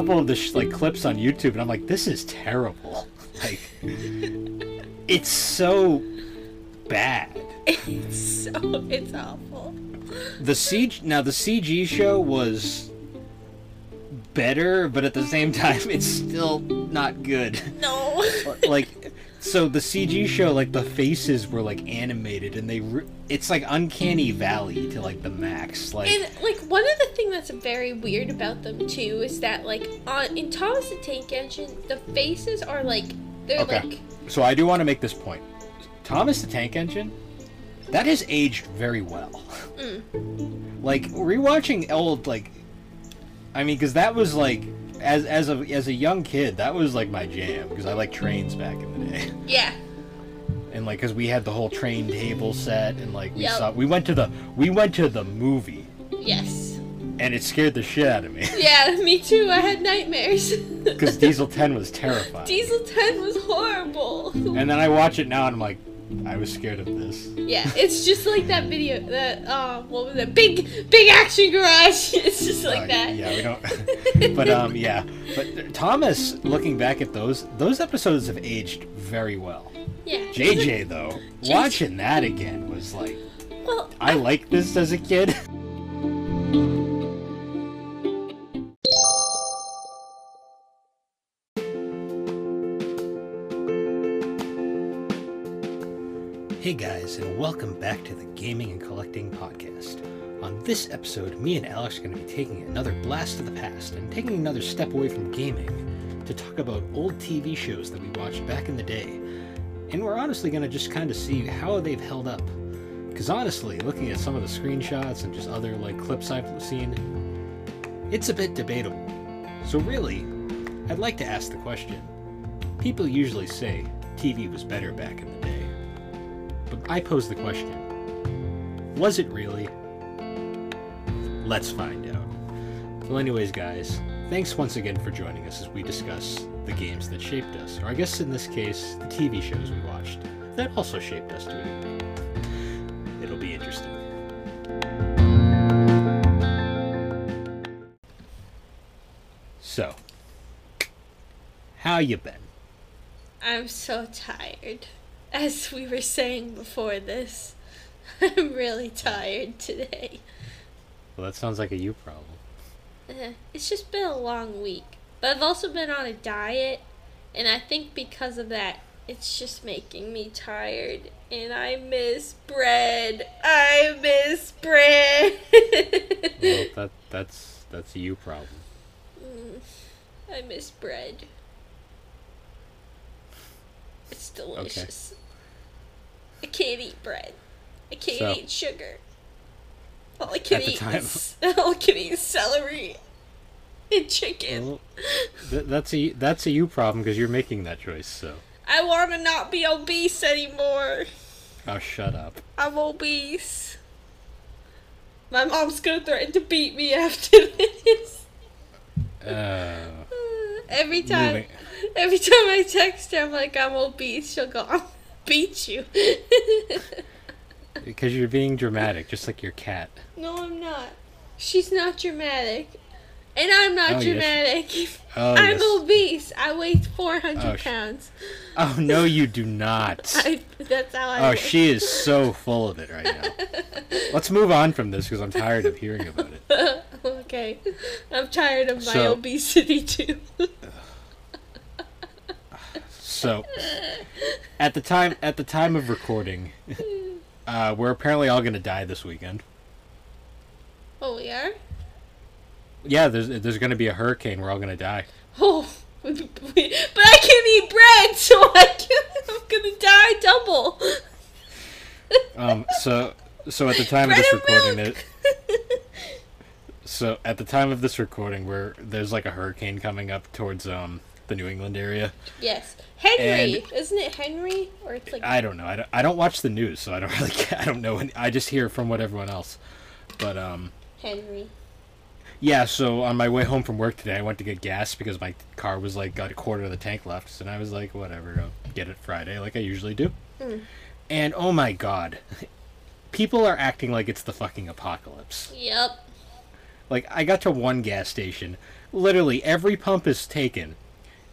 couple of the sh- like clips on YouTube, and I'm like, this is terrible. Like, it's so bad. It's so it's awful. The CG now the CG show was better, but at the same time, it's still not good. No. like so the CG show like the faces were like animated and they re- it's like uncanny valley to like the max like And like one of the things that's very weird about them too is that like on in Thomas the Tank Engine, the faces are like they're okay like so I do want to make this point Thomas the Tank Engine that has aged very well mm, like rewatching old like I mean cuz that was like as as a as a young kid that was like my jam because I like trains back in the day yeah. and like because we had the whole train table set and like we Yep. saw we went to the we went to the movie Yes. And it scared the shit out of me Yeah, me too. I had nightmares. because Diesel 10 was terrifying. Diesel 10 was horrible. and then I watch it now and I'm like, I was scared of this. Yeah, it's just like that video. That uh, what was it? Big, big action garage. It's just like Uh, that. Yeah, we don't. but um, yeah. But Thomas, looking back at those, those episodes have aged very well. yeah. JJ though, watching that again was like, Well, I liked this as a kid. Guys, and welcome back to the Gaming and Collecting Podcast. On this episode, me and Alex are going to be taking another blast to the past and taking another step away from gaming to talk about old TV shows that we watched back in the day. And we're honestly going to just kind of see how they've held up. Because honestly, looking at some of the screenshots and just other like clips I've seen, it's a bit debatable. So really, I'd like to ask the question. People usually say TV was better back in the day. But I pose the question Was it really? Let's find out. Well, anyways, guys, thanks once again for joining us as we discuss the games that shaped us, or I guess in this case, the TV shows we watched that also shaped us to. It'll be interesting. So, how you been? I'm so tired. As we were saying before this, I'm really tired today. Well, that sounds like a you problem. Eh, It's just been a long week. But I've also been on a diet, and I think because of that, it's just making me tired. And I miss bread. I miss bread. Well, that that's that's a you problem. Mm, I miss bread. It's delicious. I can't eat bread. I can't So- eat sugar. All I can At eat is all I can eat is celery and chicken. Well, th- that's a that's a you problem because you're making that choice. So, I want to not be obese anymore. oh, shut up. I'm obese. My mom's gonna threaten to beat me after this. Uh, Every time, moving. every time I text her, I'm like, I'm obese. She'll go, I'll beat you. Because you're being dramatic, just like your cat. no, I'm not. She's not dramatic. And I'm not Oh, yes. dramatic. Oh, I'm yes. obese. I weigh 400 Oh, pounds. Oh no, you do not. I, that's how I Oh, she is so full of it right now. Let's move on from this because I'm tired of hearing about it. okay. I'm tired of my So- obesity too. So, at the time at the time of recording, uh, we're apparently all gonna die this weekend. oh, we are? Yeah, there's there's gonna be a hurricane. We're all gonna die. Oh, but I can't eat bread, so I can, I'm gonna die double. Um, so so at the time of this recording, milk. so at the time of this recording, where there's like a hurricane coming up towards um the New England area. yes, Henry, And- isn't it Henry? Or it's like I don't know. I don't, I don't watch the news, so I don't really. I don't know. any- I just hear from what everyone else. But um, Henry. yeah. So on my way home from work today, I went to get gas because my car was like got a quarter of the tank left, and I was like, whatever, I'll get it Friday like I usually do. Hmm. And oh my god, people are acting like it's the fucking apocalypse. Yep. Like I got to one gas station, literally every pump is taken,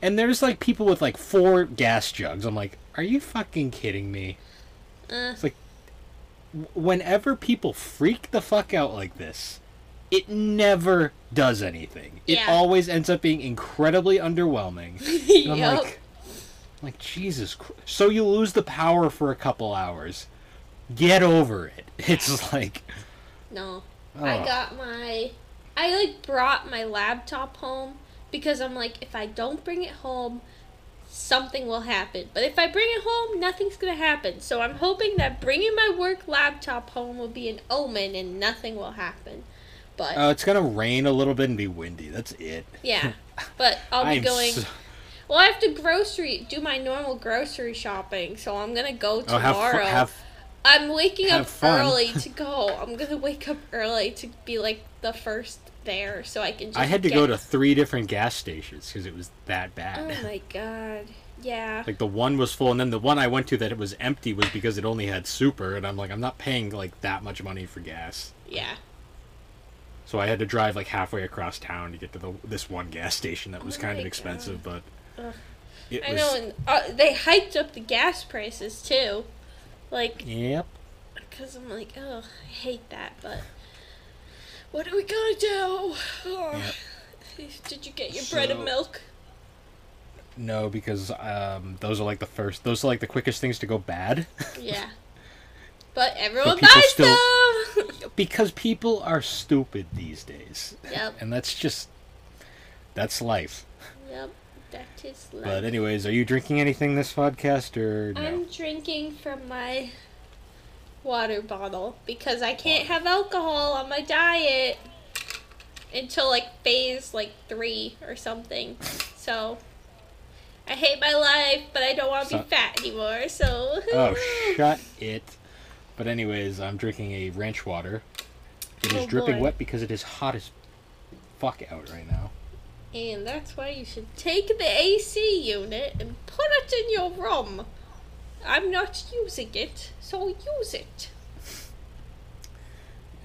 and there's like people with like four gas jugs. I'm like, are you fucking kidding me? Uh, It's like whenever people freak the fuck out like this, it never does anything. It always ends up being incredibly underwhelming. And I'm Yup. like, I'm like Jesus. Christ. So you lose the power for a couple hours. Get over it. It's like, no. I oh, got my I like brought my laptop home because I'm like if I don't bring it home something will happen. But if I bring it home, nothing's going to happen. So I'm hoping that bringing my work laptop home will be an omen and nothing will happen. But uh, it's gonna rain a little bit and be windy. That's it. yeah. But I'll be going so- Well, I have to grocery do my normal grocery shopping, so I'm going to go oh, tomorrow. have fu- have I'm waking Have up fun. early to go. I'm gonna wake up early to be like the first there, so I can. Just I had to get... go to three different gas stations because it was that bad. Oh my god! Yeah. Like the one was full, and then the one I went to that it was empty was because it only had super, and I'm like, I'm not paying like that much money for gas. Yeah. So I had to drive like halfway across town to get to the this one gas station that was Oh kind of expensive, but Ugh. it I was. know, and uh, they hiked up the gas prices too. Like, Yep. because I'm like, oh, I hate that, but what are we gonna do? Oh. Did you get your bread and milk? No, because um, those are like the first. Those are like the quickest things to go bad. Yeah. But everyone people buys still- them. because people are stupid these days, yep. and that's just that's life. Yep. That is life. But anyways, are you drinking anything this podcast or no? I'm drinking from my water bottle because I can't have alcohol on my diet until like phase like three or something. So I hate my life, but I don't want to So- be fat anymore. So Oh, shut it. But anyways, I'm drinking a ranch water. It is Oh, dripping boy. wet because it is hot as fuck out right now. And that's why you should take the AC unit and put it in your room. I'm not using it, so use it.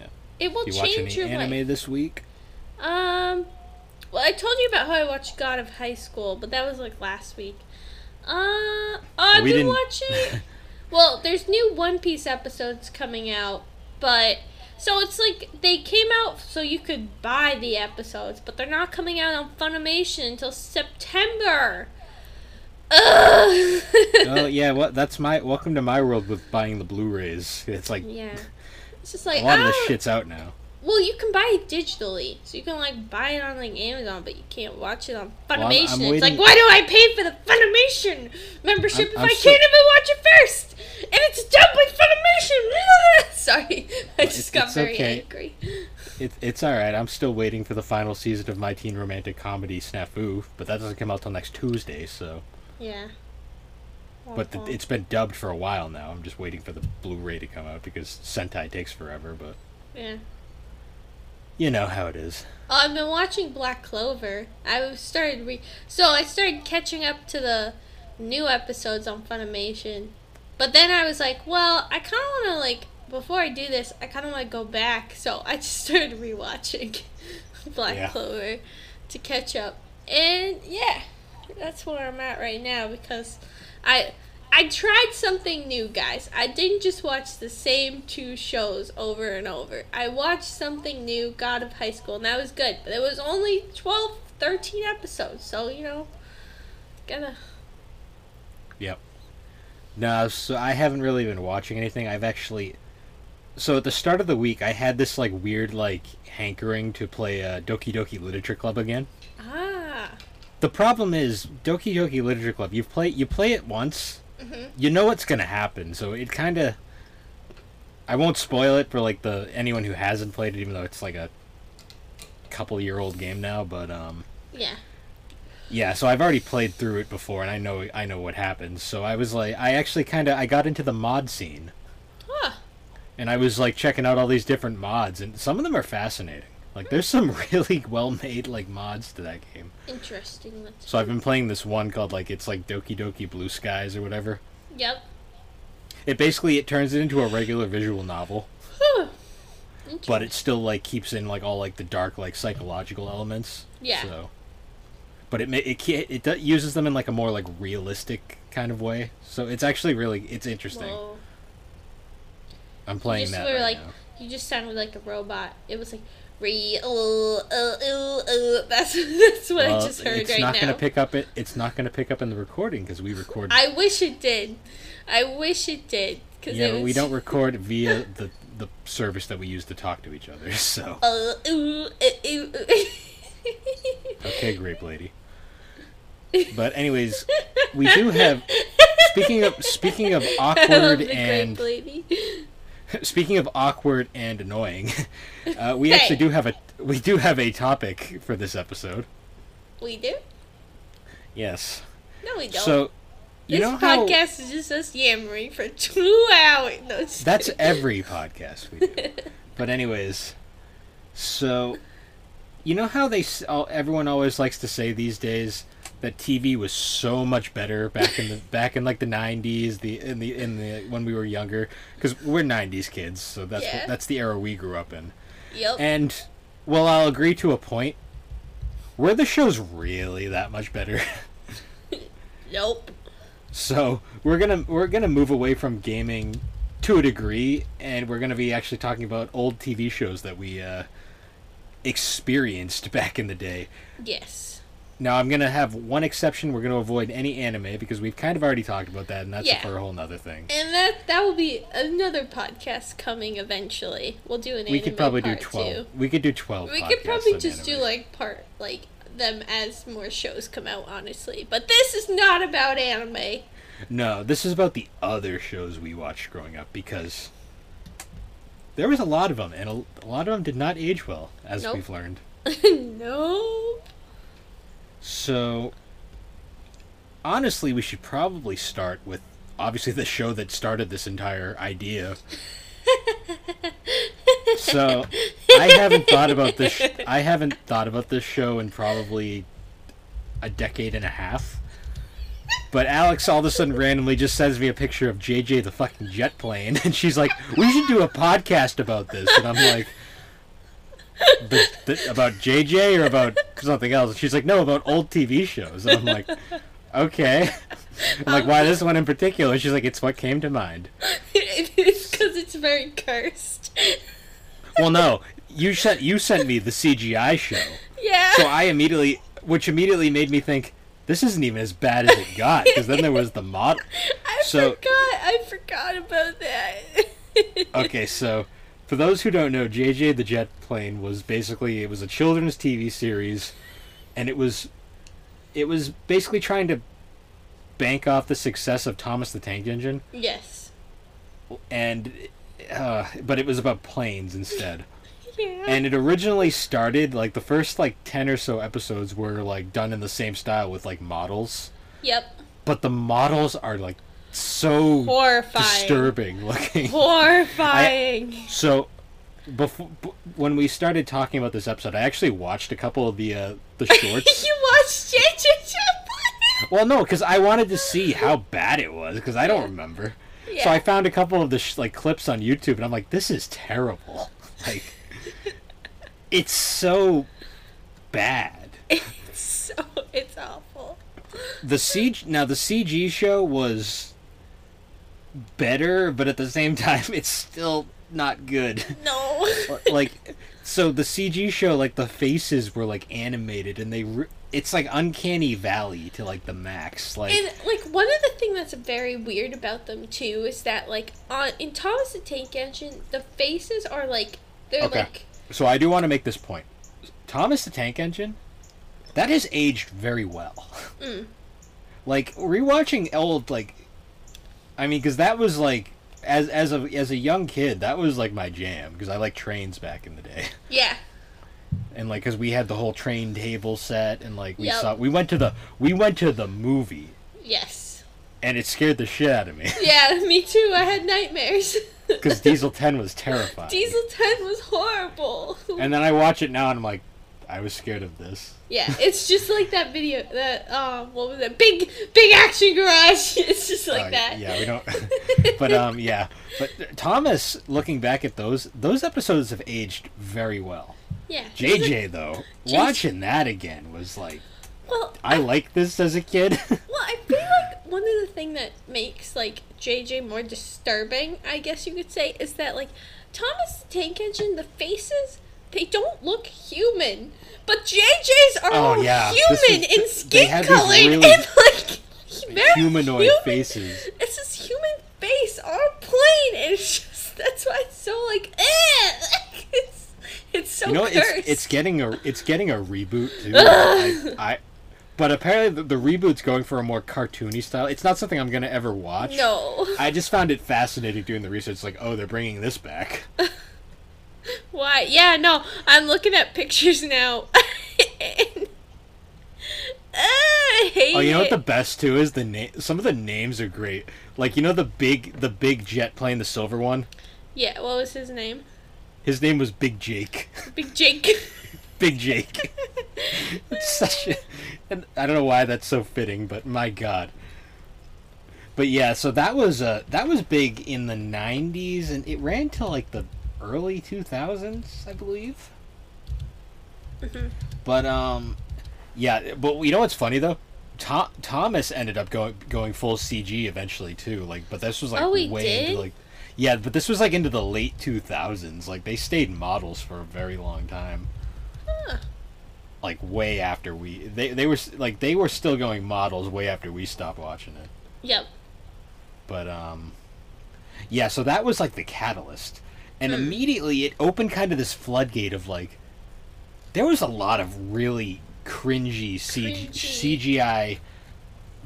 Yeah. It will you watch change any your anime life. this week? Um, well, I told you about how I watched God of High School, but that was like last week. Uh, oh, I've We been didn't- watching. well, there's new One Piece episodes coming out, but so it's like they came out so you could buy the episodes, but they're not coming out on Funimation until September. Ugh. oh yeah, what? That's my welcome to my world with buying the Blu-rays. It's like yeah. It's just like a lot of I this oh. shit's out now. Well, you can buy it digitally, so you can like buy it on like Amazon, but you can't watch it on I'm- I'm Funimation. it's like, why do I pay for the Funimation membership I'm- if I'm I can't even watch it first? And it's done with Funimation. Sorry, I Well, just got very okay. angry. It, it's all right. I'm still waiting for the final season of my teen romantic comedy Snafu, but that doesn't come out till next Tuesday. So, Yeah. but the, it's been dubbed for a while now. I'm just waiting for the Blu-ray to come out because Sentai takes forever. But yeah. you know how it is. Oh, I've been watching Black Clover. I started re so I started catching up to the new episodes on Funimation, but then I was like, well, I kind of want to like before I do this, I kind of want to go back. So I just started rewatching Black Yeah. Clover to catch up, and yeah, that's where I'm at right now because I. I tried something new, guys. I didn't just watch the same two shows over and over. I watched something new, God of High School, and that was good. But it was only 12, 13 episodes, so, you know, gotta. Yep. No, so I haven't really been watching anything. I've actually. So at the start of the week, I had this like weird like hankering to play uh, Doki Doki Literature Club again. Ah. The problem is Doki Doki Literature Club. You play you play it once, hmm you know what's gonna happen. So it kind of. I won't spoil it for like the anyone who hasn't played it, even though it's like a couple year old game now. But um, Yeah. yeah. So I've already played through it before, and I know I know what happens. So I was like, I actually kind of I got into the mod scene, Huh. and I was like checking out all these different mods, and some of them are fascinating. Like there's some really well made like mods to that game. Interesting. So I've been playing this one called like it's like Doki Doki Blue Skies or whatever. Yep. It basically it turns it into a regular visual novel. But it still like keeps in like all like the dark like psychological elements. Yeah. So, but it it it do- uses them in like a more like realistic kind of way. So it's actually really it's interesting. Whoa. I'm playing just that were right like now. you just sounded like a robot. It was like real. Uh, uh, uh, that's that's what Well, I just heard it's right not now. gonna pick up it. It's not gonna pick up in the recording because we record. I wish it did. I wish it did. Cause yeah, it but we don't record via the the service that we use to talk to each other. So Uh, ooh, uh, ooh, ooh. okay, grape lady. But anyways, we do have. Speaking of speaking of awkward and grape lady. speaking of awkward and annoying, uh, we Hey. actually do have a we do have a topic for this episode. We do? Yes. No, we don't. So you this know podcast is just us yammering for two hours. No, that's kidding. every podcast we do. But anyways, so you know how they all- everyone always likes to say these days that TV was so much better back in the back in like the 90s, the in the in the when we were younger cuz we're 90s kids, so that's Yeah. that's the era we grew up in. Yep. And well, I'll agree to a point. Were the shows really that much better? nope. So we're gonna we're gonna move away from gaming to a degree, and we're gonna be actually talking about old TV shows that we uh, experienced back in the day. Yes. Now I'm gonna have one exception. We're gonna avoid any anime because we've kind of already talked about that, and that's Yeah. for a whole nother thing. And that that will be another podcast coming eventually. We'll do an anime. We anime could probably do twelve. Too. We could do twelve. We could probably just do like part like them as more shows come out, honestly. But this is not about anime. No, this is about the other shows we watched growing up because there was a lot of them, and a, a lot of them did not age well, as Nope. we've learned. no. So, honestly, we should probably start with obviously the show that started this entire idea. So, I haven't thought about this. Sh- I haven't thought about this show in probably a decade and a half. But Alex all of a sudden randomly just sends me a picture of JJ the fucking jet plane, and she's like, "We should do a podcast about this." And I'm like, the, the, "About JJ or about something else?" She's like, "No, about old TV shows." And I'm like, "Okay." I'm like, "Why this one in particular?" She's like, "It's what came to mind." it's because it's very cursed. Well, no, you sent you sent me the CGI show. yeah. So I immediately, which immediately made me think, this isn't even as bad as it got. Because then there was the model. I so- forgot. I forgot about that. Okay, so for those who don't know, JJ the Jet Plane was basically it was a children's TV series, and it was, it was basically trying to bank off the success of Thomas the Tank Engine, Yes. and, uh, but it was about planes instead. Yeah. and it originally started like the first like 10 or so episodes were like done in the same style with like models yep. but the models are like so Horrifying. disturbing looking Horrifying. so before b- when we started talking about this episode i actually watched a couple of the uh the shorts you watched JJ well no because i wanted to see how bad it was because i don't remember Yeah. so i found a couple of the sh- like clips on youtube and i'm like this is terrible like it's so bad It's so it's awful. the CG now the CG show was better, but at the same time, it's still not good. No. like, so the CG show, like the faces were like animated, and they re- it's like uncanny valley to like the max. Like, And like one of the thing that's very weird about them too is that like on in Thomas the Tank Engine, the faces are like they're Okay. like so I do want to make this point. Thomas the Tank Engine, that has aged very well. Mm. Like rewatching old like, I mean, because that was like. As, as a as a young kid, that was like my jam because I like trains back in the day. yeah. and like because we had the whole train table set and like we Yep. saw we went to the we went to the movie Yes. and it scared the shit out of me Yeah, me too. I had nightmares. because diesel 10 was terrifying Diesel 10 was horrible. and then i watch it now and i'm like I was scared of this. Yeah, it's just like that video. That um, what was it? Big big action garage. It's just like Uh, that. Yeah, we don't. but um, yeah. But Thomas, looking back at those, those episodes have aged very well. yeah. JJ though, watching that again was like, well, I like this as a kid. Well, I feel like one of the thing that makes like JJ more disturbing, I guess you could say, is that like Thomas the Tank Engine, the faces, they don't look human, but JJ's are Oh, all yeah, human is- in skin color really and like very humanoid human. faces. It's this human face on a plane, and it's just that's why it's so like, eh, it's it's so you know, it's it's getting a it's getting a reboot too. I, I, but apparently the, the reboot's going for a more cartoony style. It's not something I'm gonna ever watch. no. I just found it fascinating doing the research. Like, oh, they're bringing this back. Why? Yeah, no. I'm looking at pictures now. and, uh, I hate Oh, you know what the best too is the name. Some of the names are great. Like you know the big the big jet plane, the silver one. Yeah, what was his name? His name was Big Jake. Big Jake. Big Jake. such a, and I don't know why that's so fitting, but my god. But yeah, so that was uh that was big in the '90s, and it ran till like the early 2000s, I believe. Mhm. But um, yeah. But you know what's funny though? Tho- Thomas ended up going going full CG eventually too. Like, but this was like Oh, way into like. Yeah, but this was like into the late 2000s. Like they stayed models for a very long time Huh. like way after we they they were like they were still going models way after we stopped watching it. Yep. But um yeah, so that was like the catalyst. And Hmm. immediately it opened kind of this floodgate of like there was a lot of really cringy, CG, Cringy. CGI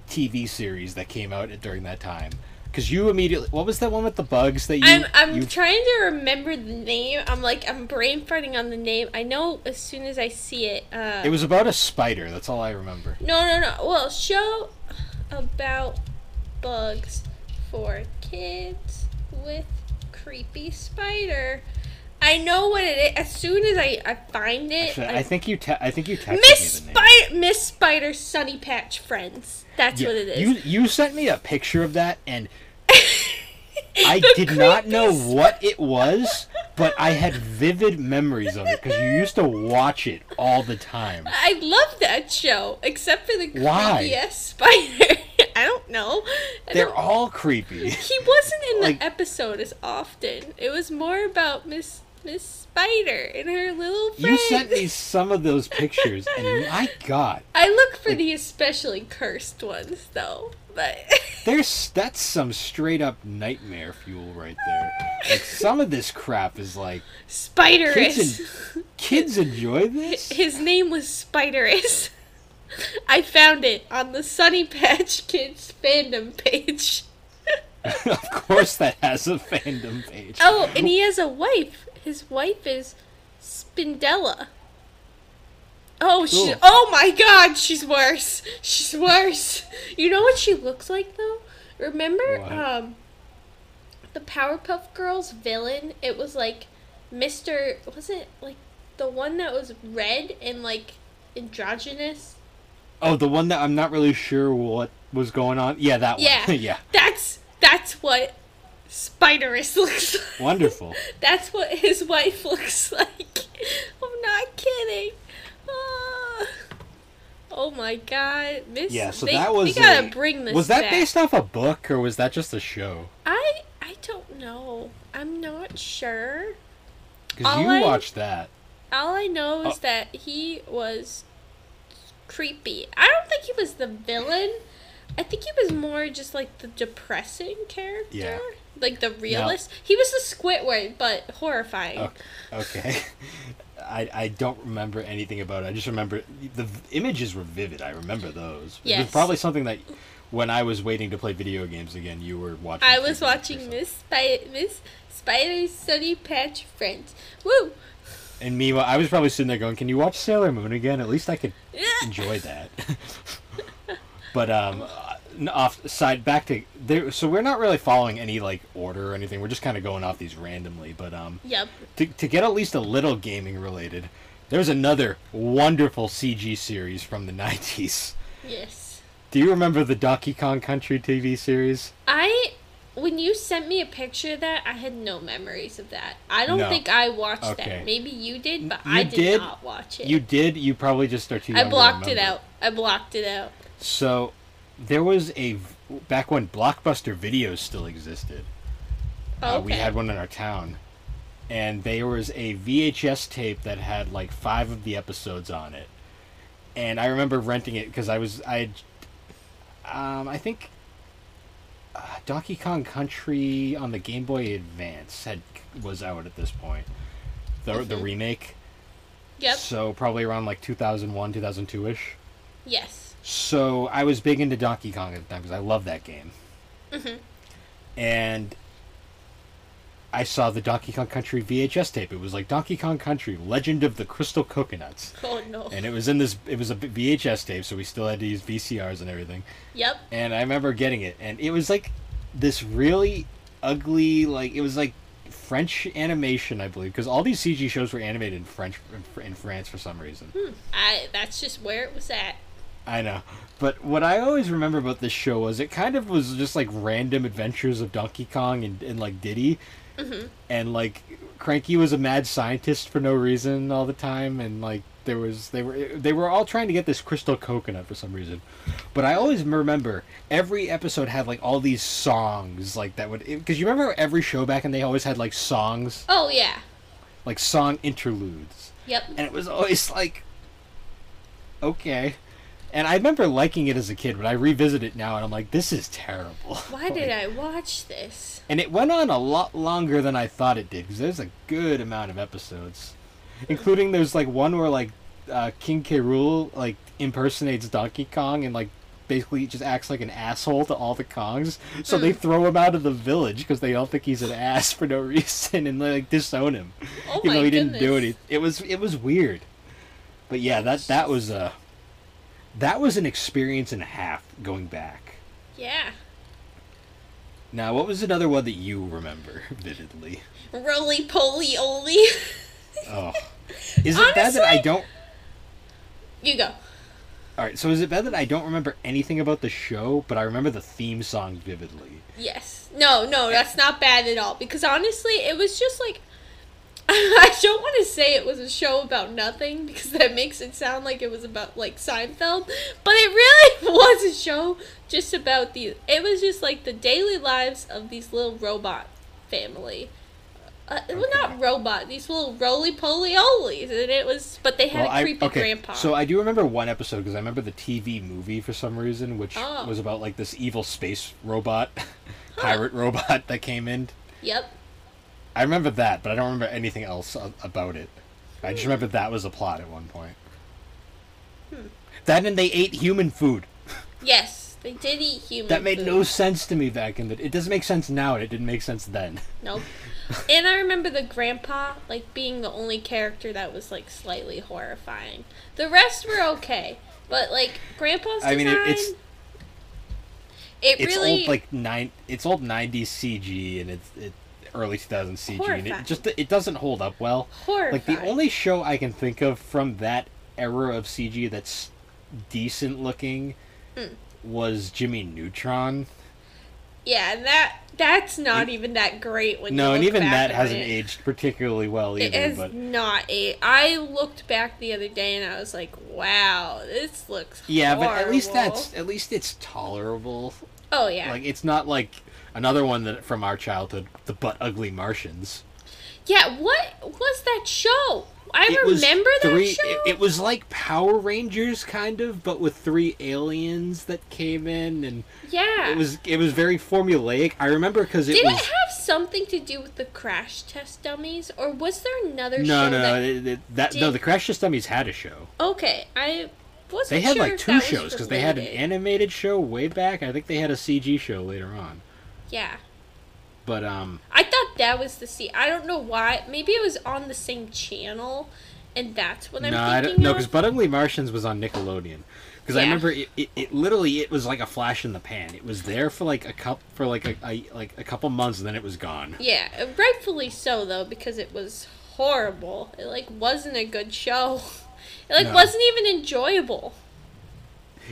TV series that came out during that time. Cuz you immediately what was that one with the bugs that you I'm I'm you trying to remember the name. I'm like I'm brain farting on the name. I know as soon as I see it. Uh, It was about a spider, that's all I remember. no no no. Well, show about bugs for kids with creepy spider. I know what it is. As soon as I, I find it, Actually, I- I think you te- I think you texted Miss me. Spider, Miss Spider, Sunny Patch Friends. That's Yeah, what it is. You you sent me a picture of that, and I did not know what it was, but I had vivid memories of it because you used to watch it all the time. I love that show, except for the creepy spider. I don't know. I They're don't- all creepy. He wasn't in the episode as often. It was more about Miss Miss Spider and her little friend. You sent me some of those pictures, and my God, I look for the especially cursed ones, though. But there's that's some straight up nightmare fuel right there. Like some of this crap is like Spiderus. kids, en- kids enjoy this. His name was Spiderus. I found it on the Sunny Patch Kids fandom page. of course, that has a fandom page. Oh, and he has a wife. His wife is Spindella. Oh, she. Oh my God, she's worse. She's worse. You know what she looks like though? Remember, What? um, the Powerpuff Girls villain? It was like Mister. Was it like the one that was red and like androgynous? Oh, the one that I'm not really sure what was going on. Yeah, that one. yeah, That's that's what Spiderus looks like. wonderful. That's what his wife looks like. I'm not kidding. Ah. Oh my god, Miss. Yeah, so they, that was They gotta a- bring this. Was that back. based off a book or was that just a show? I I don't know. I'm not sure. Because you I- watched that. All I know is Oh. that he was creepy. I don't think he was the villain. I think he was more just like the depressing character. Yeah. Like the realist. He was the Squidward, but horrifying. Okay. okay. I, I don't remember anything about it. I just remember the images were vivid. I remember those. It Yes. was probably something that when I was waiting to play video games again, you were watching. I was watching. Miss Spider Miss Spider's Sunny Patch Friends. Woo! And meanwhile, I was probably sitting there going, "Can you watch Sailor Moon again? At least I could enjoy that." but um, off side back to there. So we're not really following any like order or anything. We're just kind of going off these randomly. But um, Yep. to to get at least a little gaming related, There's another wonderful CG series from the 90s. Yes. Do you remember the Donkey Kong Country TV series? I when you sent me a picture of that, I had no memories of that. I don't No. think I watched Okay. that. Maybe you did, but You I did, did? not watch it. You did. You probably just are too. I young to blocked it out. I blocked it out. So, there was a back when Blockbuster Videos still existed. Oh, Uh, we had one in our town, and there was a VHS tape that had like five of the episodes on it. And I remember renting it because I was I, um, I think, uh, Donkey Kong Country on the Game Boy Advance had was out at this point, the the Mhm. remake. Yep. So probably around like two thousand one, two thousand two ish. Yes. So I was big into Donkey Kong at the time because I love that game. Mhm. And I saw the Donkey Kong Country VHS tape. It was like Donkey Kong Country: Legend of the Crystal Coconuts, Oh no. and it was in this. It was a VHS tape, so we still had to use VCRs and everything. Yep. And I remember getting it, and it was like this really ugly, like it was like French animation, I believe, because all these CG shows were animated in French in, France for some reason. Hmm. I that's just where it was at. I know. But what I always remember about this show was it kind of was just like random adventures of Donkey Kong and, and like Diddy. Mhm. And like Cranky was a mad scientist for no reason all the time and like there was they were they were all trying to get this crystal coconut for some reason. But I always remember every episode had like all these songs like that would because you remember every show back and they always had like songs Oh yeah. like song interludes Yep. and it was always like okay and i remember liking it as a kid but i revisit it now and i'm like this is terrible Why did I watch this? and it went on a lot longer than i thought it did because there's a good amount of episodes including there's like one where like uh, king K. Rool like impersonates donkey kong and like basically just acts like an asshole to all the kongs so they throw him out of the village because they all think he's an ass for no reason and like disown him Oh even though he goodness. didn't do anything. It was it was weird, but yeah, that that was a that was an experience and a half going back. Yeah. Now, what was another one that you remember vividly? Rolie Polie Olie. Oh, is it bad that I don't? you go. All right, so is it bad that I don't remember anything about the show, but I remember the theme song vividly? Yes. No, no, eh. that's not bad at all. Because honestly, it was just like. I don't want to say it was a show about nothing because that makes it sound like it was about like Seinfeld, but it really was a show just about the. It was just like the daily lives of these little robot family. Uh, Well, not robot. These little roly poly olies, and it was. But they had Well, a I creepy okay. grandpa. So I do remember one episode because I remember the TV movie for some reason, which Oh. was about like this evil space robot, pirate robot that came in. yep. I remember that, but I don't remember anything else about it. I just remember that was a plot at one point. Hmm. That and they ate human food. Yes, they did eat human. That made food. no sense to me back in the. It doesn't make sense now, and it didn't make sense then. Nope. and I remember the grandpa like being the only character that was like slightly horrifying. The rest were okay, but like grandpa's design, I mean, it- it's- it It's old like nine. It's old '90s CG, and it's it, early 2000s CG, and it just it doesn't hold up well. horrifying. Like the only show I can think of from that era of CG that's decent looking Mm. was Jimmy Neutron. yeah, and that that's not even that great when No, and even that hasn't it. aged particularly well It either. is but not a. I looked back the other day and I was like, "Wow, this looks." yeah, but at least that's at least it's tolerable. Oh yeah, Like it's not like another one that from our childhood, the butt ugly Martians. yeah. What was that show? I It remember that show. It, it was like Power Rangers kind of, but with three aliens that came in, and yeah. it was it was very formulaic. I remember because it Did was it have something to do with the crash test dummies, or was there another no, show no, that? it, it- that no. The Crash Test Dummies had a show. Okay, I wasn't. They had sure like two shows because they had an animated show way back. I think they had a CG show later on. Yeah, But um, I thought that was the C. I don't know why. Maybe it was on the same channel, and that's what I'm no, I thinking don't, no, because Butt Ugly Martians was on Nickelodeon. Because I remember it, it, it literally it was like a flash in the pan. It was there for like a cup for like a, a like a couple months and then it was gone. Yeah, rightfully so though, because it was horrible. It like wasn't a good show. It like No. wasn't even enjoyable.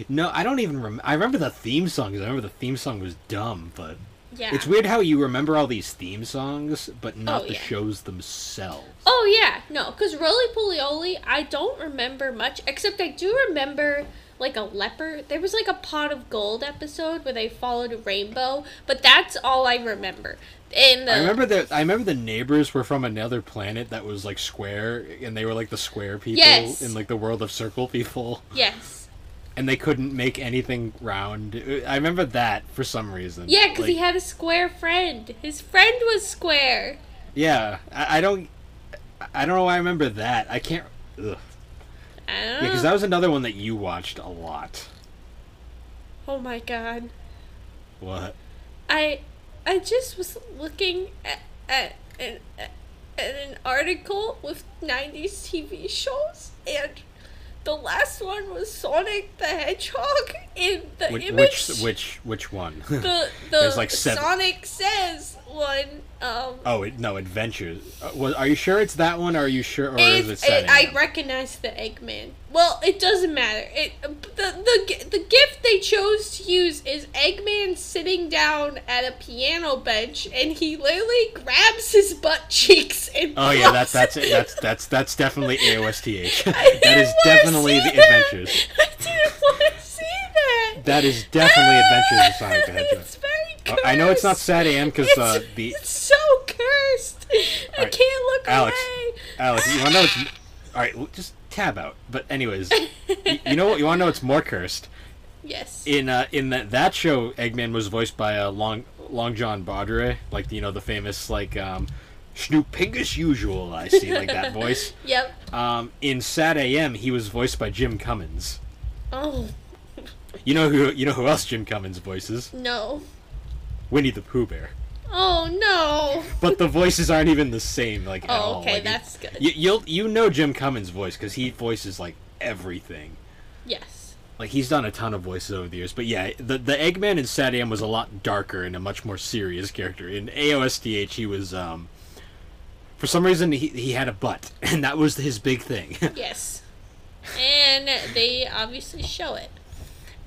No, I don't even remember. I remember the theme songs. I remember the theme song was dumb, but Yeah. it's weird how you remember all these theme songs, but not Oh, the yeah. shows themselves. Oh yeah, no, because Rolie Polie Olie, I don't remember much, except I do remember like a leopard. There was like a pot of gold episode where they followed a rainbow, but that's all I remember. And the I remember that. I remember the neighbors were from another planet that was like square, and they were like the square people Yes. in like the world of circle people, yes, and they couldn't make anything round. I remember that for some reason. yeah, because he had a square friend. His friend was square. Yeah, I, I don't. I don't know why I remember that. I can't. Ugh. I Yeah, don't because that was another one that you watched a lot. oh my god, What? I, I just was looking at at an at an article with '90s TV shows and. The last one was Sonic the Hedgehog, in the Which image which which, which one? the the There's like seven. Sonic Says one. Um, oh, it, no, Adventures. Uh, was, are you sure it's that one? Or are you sure, or is it it, I recognize the Eggman. Well, it doesn't matter. It the the the gift they chose to use is Eggman sitting down at a piano bench, and he literally grabs his butt cheeks and. Oh yeah, that's that's it. That's that's that's definitely AOSTH. That is definitely the that. Adventures. I didn't want to see that. That is definitely Adventures of Sonic the Hedgehog. It's very cursed. I know it's not SatAM because uh, It's- the It's so cursed. I can't look Alex, away. Alex, you want to know? It's, all right, just tab out. But anyways, y- you know what? You want to know? It's more cursed. Yes. In uh, in that that show, Eggman was voiced by uh, Long Long John Baldry, like you know the famous like um, Snoopingus usual. I see like that voice. Yep. Um, in SatAM, he was voiced by Jim Cummings. Oh You know who you know who else Jim Cummings voices? no. Winnie the Pooh Bear. Oh no. But the voices aren't even the same. Like at Oh all. okay, Like, that's good. You, you'll you know Jim Cummings' voice because he voices like everything. Yes. Like he's done a ton of voices over the years. But yeah, the the Eggman in SatAM was a lot darker and a much more serious character. In AOSTH, he was um, for some reason he he had a butt, and that was his big thing. Yes. And they obviously show it.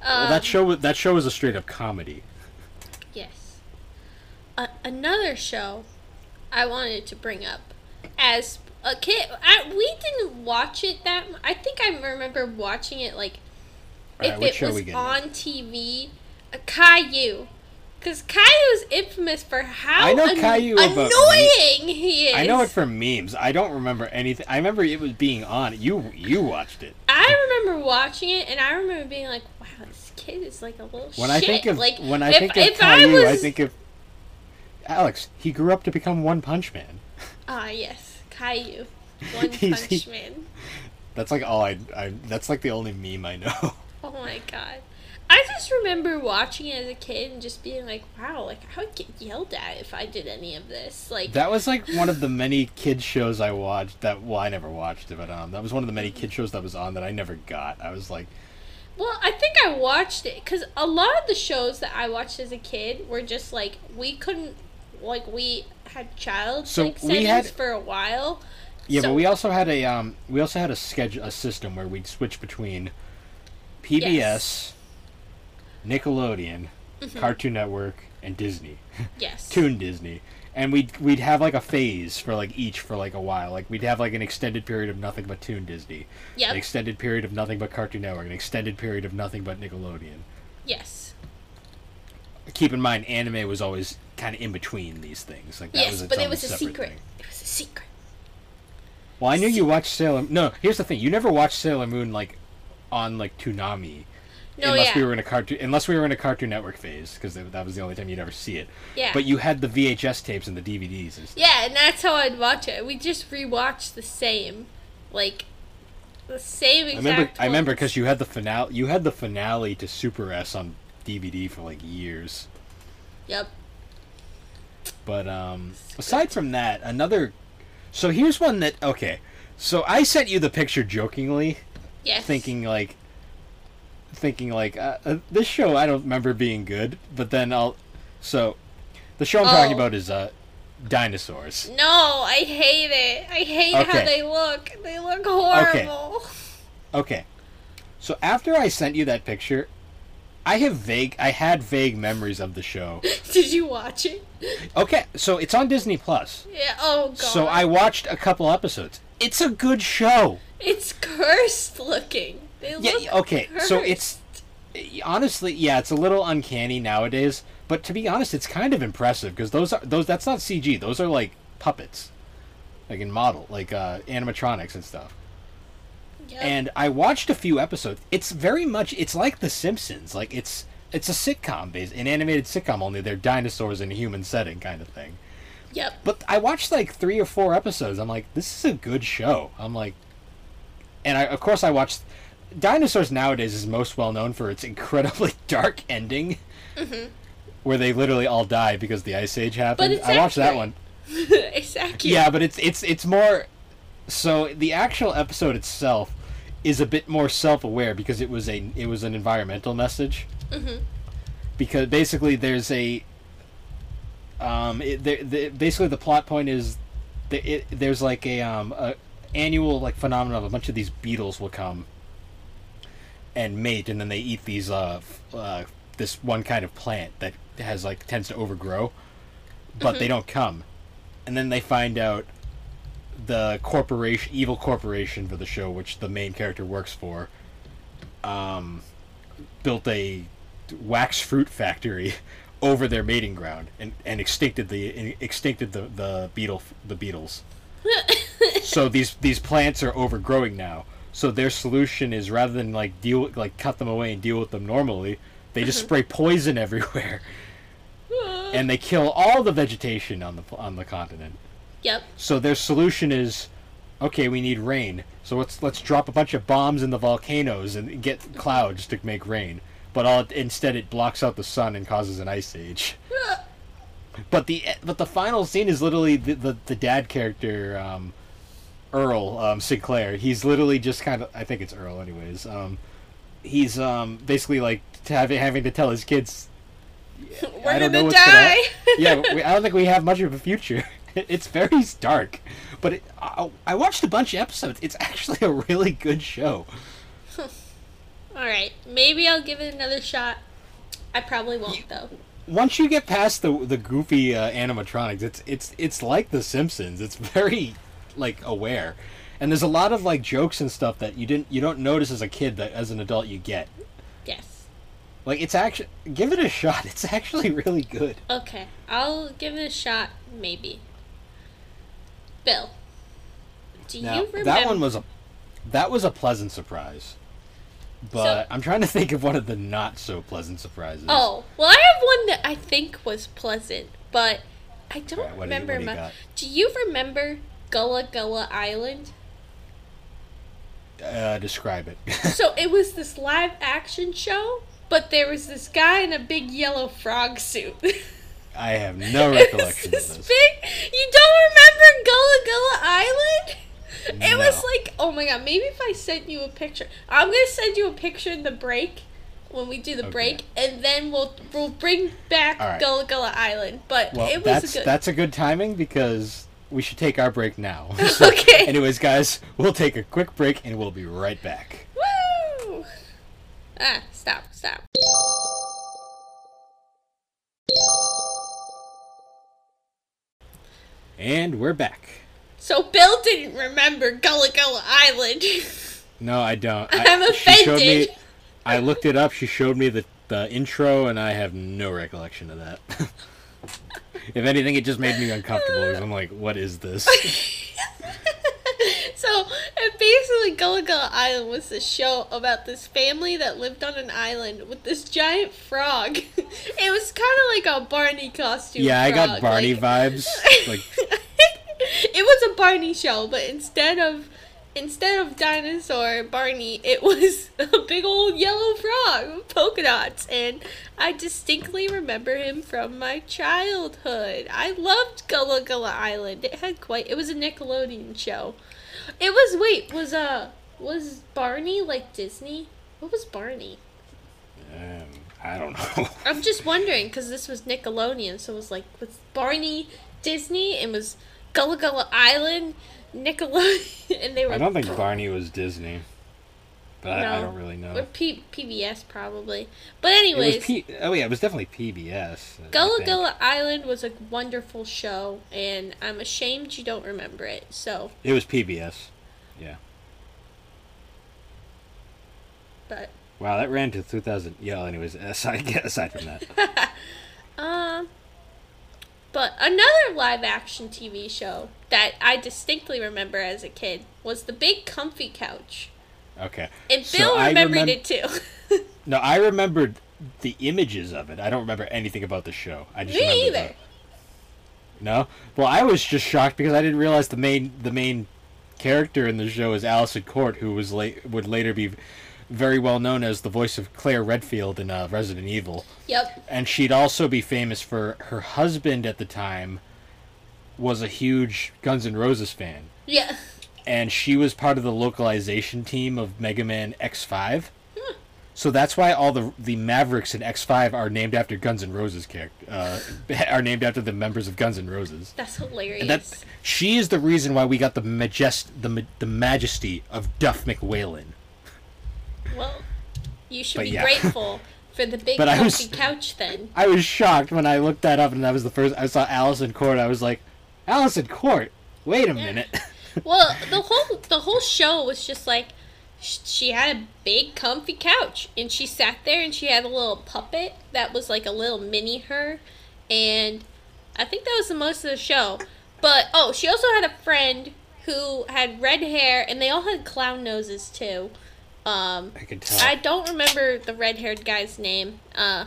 well, Um, that show that show was a straight up comedy. A another show I wanted to bring up as a kid. I, we didn't watch it that. I think I remember watching it like if it was on TV. A Caillou. Because Caillou is infamous for how I know an- Caillou about me. annoying he is. I know it from memes. I don't remember anything. I remember it was being on. You you watched it. I remember watching it, and I remember being like, "Wow, this kid is like a little When shit." I think of like when I if, think of if I Caillou, I, was, think of Alex. He grew up to become One Punch Man. ah yes, Caillou, One Punch he- Man. That's like all I. I that's like the only meme I know. Oh my god. I just remember watching it as a kid and just being like, wow, like I would get yelled at if I did any of this. Like, That was like one of the many kids shows I watched. That well, I never watched it, but um, that was one of the many kid shows that was on that I never got. I was like, well, I think I watched it because a lot of the shows that I watched as a kid were just like we couldn't, like we had child So like we had- for a while. yeah, So- but we also had a um, we also had a schedule, a system where we'd switch between PBS, Yes. Nickelodeon, Mm-hmm. Cartoon Network, and Disney. Yes. Toon Disney. And we'd we'd have like a phase for like each for like a while. Like we'd have like an extended period of nothing but Toon Disney, an extended period of nothing but Cartoon Network, an extended period of nothing but Nickelodeon. Yes. Keep in mind, anime was always kind of in between these things. Like that Yes, was its but it was a secret. thing. It was a secret. Well, I knew you watched Sailor. No, here's the thing: you never watched Sailor Moon like on like Toonami, No, unless yeah. we were in a cartoon. Unless we were in a Cartoon Network phase, because that was the only time you'd ever see it. Yeah. But you had the VHS tapes and the DVDs and stuff. Yeah, and that's how I'd watch it. We just rewatched the same, like, the same I exact. remember. I remember because you had the finale. You had the finale to Super S on DVD for like years. Yep. But um, aside from that, another. So here's one that okay. So I sent you the picture jokingly, Yes. thinking like, thinking like uh, uh, this show I don't remember being good. But then I'll. So, the show I'm talking Oh. about is uh, dinosaurs. No, I hate it. I hate how they look. They look horrible. Okay. Okay. So after I sent you that picture, I have vague I had vague memories of the show. Did you watch it? Okay, so it's on Disney Plus. Yeah. Oh god. So I watched a couple episodes. It's a good show. It's cursed looking. They Yeah, look okay. So it's honestly, yeah, it's a little uncanny nowadays, but to be honest, it's kind of impressive because those are those that's not CG. Those are like puppets. Like in model, like uh animatronics and stuff. Yep. and I watched a few episodes. It's very much it's like The Simpsons. Like it's it's a sitcom based an animated sitcom only they're dinosaurs in a human setting kind of thing. Yep. But I watched like 3 or 4 episodes. I'm like this is a good show. I'm like and I of course I watched Dinosaurs nowadays is most well known for its incredibly dark ending. Where they literally all die because the ice age happened. I watched that one. accurate. Yeah, but it's it's it's more. So the actual episode itself is a bit more self-aware because it was a it was an environmental message. Mhm. Because basically, there's a. Um, it, the, the, basically the plot point is, the, it, there's like a um a annual like phenomenon of a bunch of these beetles will come. And mate, and then they eat these uh, f- uh this one kind of plant that has like tends to overgrow, but they don't come and then they find out the corporation, evil corporation for the show, which the main character works for, um, built a wax fruit factory over their mating ground and, and extincted the extincted the, the beetle the beetles. so these these plants are overgrowing now. So their solution is rather than like deal like cut them away and deal with them normally, they just spray poison everywhere and they kill all the vegetation on the on the continent. Yep. So their solution is, okay, we need rain. So let's let's drop a bunch of bombs in the volcanoes and get clouds to make rain. But all instead it blocks out the sun and causes an ice age. But the but the final scene is literally the the, the dad character, um, Earl um, Sinclair. He's literally just kind of I think it's Earl anyways. Um, he's um, basically like have, having to tell his kids We're I don't gonna gonna die. yeah, we, I don't think we have much of a future. It's very dark, but it, I, I watched a bunch of episodes. It's actually a really good show. All right. Maybe I'll give it another shot. I probably won't though. Once you get past the the goofy uh, animatronics, it's it's it's like The Simpsons. It's very like aware, and there's a lot of like jokes and stuff that you didn't you don't notice as a kid that as an adult you get. Yes. Like it's actually give it a shot. It's actually really good. Okay. I'll give it a shot. Maybe. Bill. Do Now you remember? that one was a that was a pleasant surprise. But So- I'm trying to think of one of the not so pleasant surprises. Oh, well, I have one that I think was pleasant, but I don't Alright, what do you- remember do you? Do you remember Gullah Gullah Island? Uh, describe it. so it was this live action show, but there was this guy in a big yellow frog suit. I have no recollection of this this. big. You don't remember Gullah Gullah Island? It was like, oh my god, maybe if I sent you a picture. I'm gonna send you a picture in the break when we do the Okay. break, and then we'll we'll bring back All right. Gullah Gullah Island. But Well, it was that's good. that's a good timing because we should take our break now. Okay. Anyways, guys, we'll take a quick break and we'll be right back. Woo! Ah, stop, stop. And we're back. So Bill didn't remember Gullah Gullah Island. No, I don't. I, I'm She showed me. offended. I looked it up. She showed me the the intro, and I have no recollection of that. if anything, it just made me uncomfortable because I'm like, "What is this?" so and basically Gullah Gullah Island was a show about this family that lived on an island with this giant frog. it was kind of like a Barney costume. yeah, I got Barney like- vibes. Like, it was a Barney show, but instead of instead of dinosaur Barney, it was a big old yellow frog with polka dots, and I distinctly remember him from my childhood. I loved Gullah Gullah Island. It had quite. It was a Nickelodeon show. It was wait was uh was Barney like Disney? What was Barney? um, I don't know. I'm just wondering because this was Nickelodeon, so it was like was Barney Disney and was Gullah Gullah Island, Nickelodeon, and they were. I don't think Barney was Disney, but I, I don't really know. Or P- PBS probably. But It anyways, was P- oh yeah, it was definitely PBS. Gullah. Gullah Island was a wonderful show, and I'm ashamed you don't remember it. So, It was PBS. Yeah. but Wow, that ran to 2000. Yeah. Anyways, aside aside from that, um, but another live action TV show that I distinctly remember as a kid was The Big Comfy Couch, okay. and Bill I remembered remem- it too. No, I remembered the images of it. I don't remember anything about the show. I just Me either. the- No. Well, I was just shocked because I didn't realize the main the main character in the show is Alyson Court, who was late would later be very well known as the voice of Claire Redfield in uh, Resident Evil. Yep. and she'd also be famous for her husband at the time was a huge Guns N' Roses fan, Yeah. And she was part of the localization team of Mega Man X5. So that's why all the the Mavericks in X5 are named after Guns N' Roses character uh, are named after the members of Guns N' Roses. That's hilarious. And that she is the reason why we got the majest the the majesty of Duff McWhalen. well, you should But be yeah. grateful for the big But I was- comfy couch then. I was shocked when I looked that up, and that was the first I saw Alyson Court. I was like, Alyson Court. Wait a minute. Well, the whole the whole show was just like she had a big comfy couch and she sat there and she had a little puppet that was like a little mini her and I think that was the most of the show. But oh, she also had a friend who had red hair and they all had clown noses too. Um I can tell. I don't remember the red-haired guy's name. Uh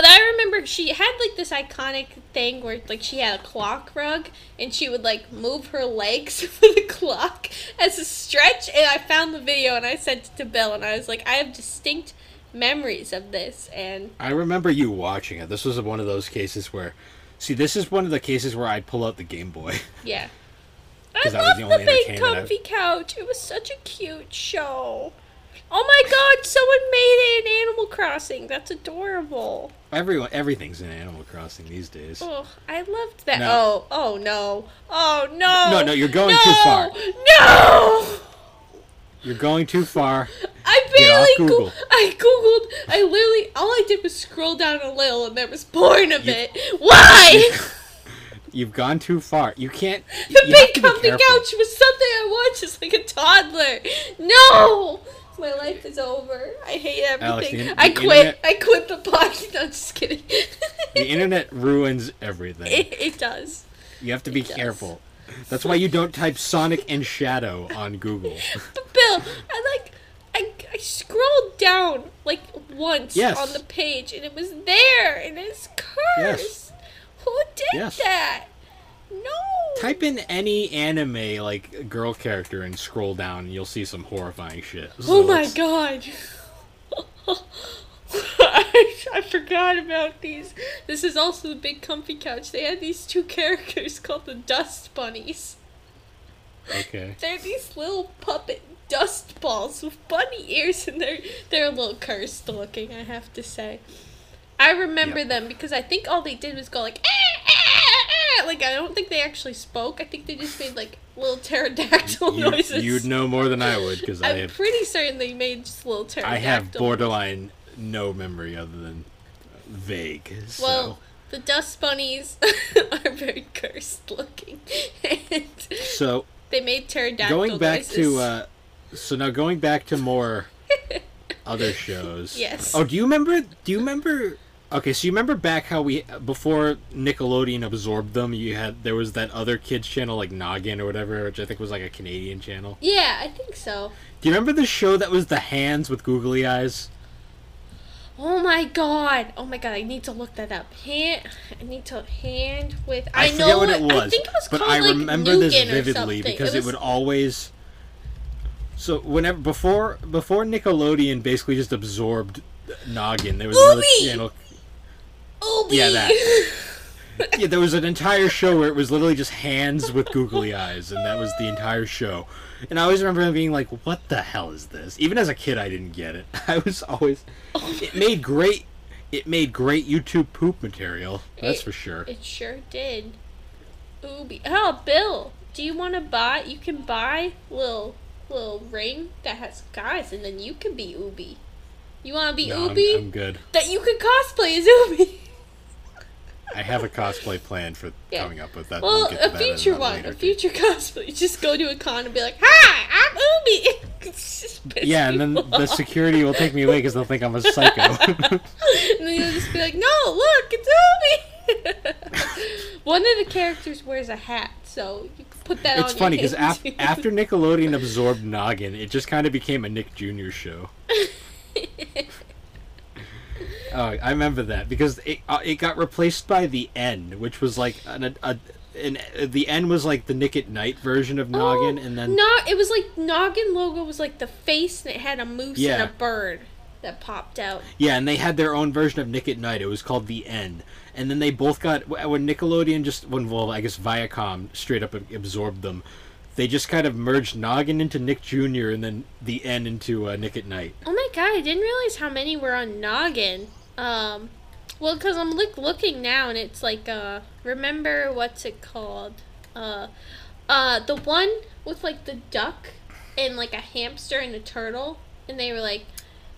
but I remember she had like this iconic thing where like she had a clock rug and she would like move her legs for the clock as a stretch and I found the video and I sent it to Bill and I was like I have distinct memories of this and I remember you watching it. This was one of those cases where, see, this is one of the cases where I'd pull out the Game Boy. yeah. I love the the, big comfy couch. It was such a cute show. Oh my god, someone made it in Animal Crossing. That's adorable. Everyone, everything's in Animal Crossing these days. Oh, I loved that. No. Oh, oh no. Oh no. No, no, you're going no, too far. No. You're going too far. I barely Google. Google. I googled. I literally all I did was scroll down a little, and there was porn of You- it. Why? You've gone too far. You can't. the you big comfy couch was something I watched as like a toddler. No. My life is over. I hate everything. Alex, the I the quit. internet- I quit the podcast. No, just kidding. The internet ruins everything. it, it does. You have to be careful. That's why you don't type Sonic and Shadow on Google. But Bill, I like I, I scrolled down like once Yes. on the page and it was there and it's cursed. Yes. Who did Yes. that? No. Type in any anime like girl character and scroll down, and you'll see some horrifying shit. Oh So my it's- god. I, I forgot about these. This is also the big comfy couch. They had these two characters called the Dust Bunnies. Okay. They're these little puppet dust balls with bunny ears, and they're they're a little cursed looking. I have to say. I remember Yep. them because I think all they did was go like, "Ah, ah, ah," like I don't think they actually spoke. I think they just made like little pterodactyl You, noises. you'd know more than I would because I I'm have pretty certain they made just little pterodactyl. I have borderline no memory other than vague. So. Well, the dust bunnies are very cursed looking, and so they made pterodactyl going back noises. to uh, so now going back to more other shows. Yes. Oh, do you remember? Do you remember? Okay, so you remember back how we before Nickelodeon absorbed them, you had there was that other kids channel like Noggin or whatever, which I think was like a Canadian channel. yeah, I think so. Do you remember the show that was the hands with googly eyes? Oh my god! Oh my god! I need to look that up. Hand. I need to hand with. I, I, forget know what it was, I think it was but called I like remember this vividly because it, was, would always. So whenever before before Nickelodeon basically just absorbed Noggin, there was another channel. Oobi. Yeah, that. Yeah, there was an entire show where it was literally just hands with googly eyes, and that was the entire show. And I always remember being like, "What the hell is this?" Even as a kid, I didn't get it. I was always. It made great it made great YouTube poop material. That's It- for sure. It sure did. Oobi. Oh, Bill, do you want to buy? You can buy little little ring that has guys, and then you can be Oobi. You want to be No, I'm, I'm good. That you can cosplay as Oobi. I have a cosplay plan for Yeah. coming up with that. Well, We'll a that future one, a future cosplay. You just go to a con and be like, "Hi, I'm Oobi." It's just piss Yeah, and then people the security will take me away because they'll think I'm a psycho. and then you'll just be like, "No, look, it's Oobi." one of the characters wears a hat, so you can put that on. it's funny because because af- after Nickelodeon absorbed Noggin, it just kind of became a Nick Jr. show. Oh, I remember that because it uh, it got replaced by the N, which was like an, a, an, the N was like the Nick at Night version of Noggin, Oh, and then no, it was like Noggin logo was like the face and it had a moose Yeah. and a bird that popped out. yeah, and they had their own version of Nick at Night. It was called the N, and then they both got when Nickelodeon just when well I guess Viacom straight up absorbed them. They just kind of merged Noggin into Nick Jr. and then the N into uh, Nick at Night. Oh my god, I didn't realize how many were on Noggin. Um, well, because I'm look, looking now and it's like, uh, remember what's it called? Uh, uh, the one with like the duck and like a hamster and a turtle, and they were like,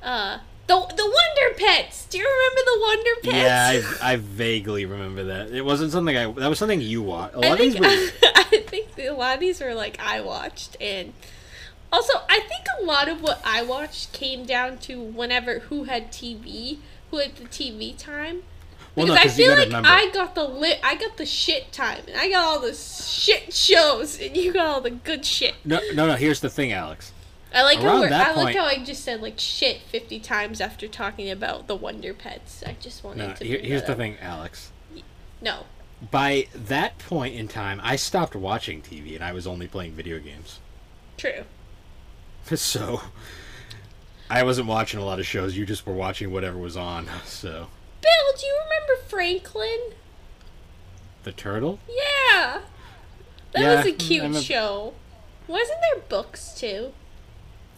uh, the the Wonder Pets. Do you remember the Wonder Pets? Yeah, I, I vaguely remember that. It wasn't something I. That was something you watched. A lot I of these think were. I think a lot of these were like I watched, and also I think a lot of what I watched came down to whenever who had TV, had the TV time. Well, Because no, I feel like remember. I got the lit, I got the shit time, and I got all the shit shows, and you got all the good shit. No, no, no. Here's the thing, Alex. I like how Around that I like how I just said like shit fifty times after talking about the Wonder Pets. I just wanted No, to. here, here's the up. thing, Alex. No, By that point in time, I stopped watching TV and I was only playing video games. true. So, I wasn't watching a lot of shows. You just were watching whatever was on. So, Bill, do you remember Franklin? the turtle. Yeah. That Yeah, was a cute a- show. Wasn't there books too?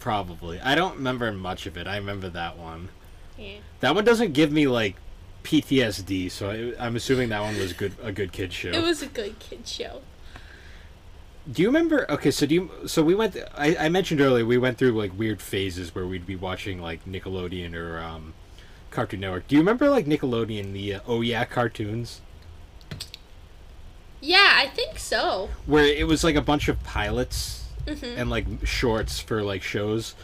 Probably. I don't remember much of it. I remember that one. Yeah. That one doesn't give me like PTSD, so I, I'm assuming that one was good. A good kid show. It was a good kid show. Do you remember? Okay, so do you? So we went. I, I mentioned earlier we went through like weird phases where we'd be watching like Nickelodeon or um, Cartoon Network. Do you remember like Nickelodeon the uh, Oh Yeah cartoons Yeah, I think so. where it was like a bunch of pilots hmm and like shorts for like shows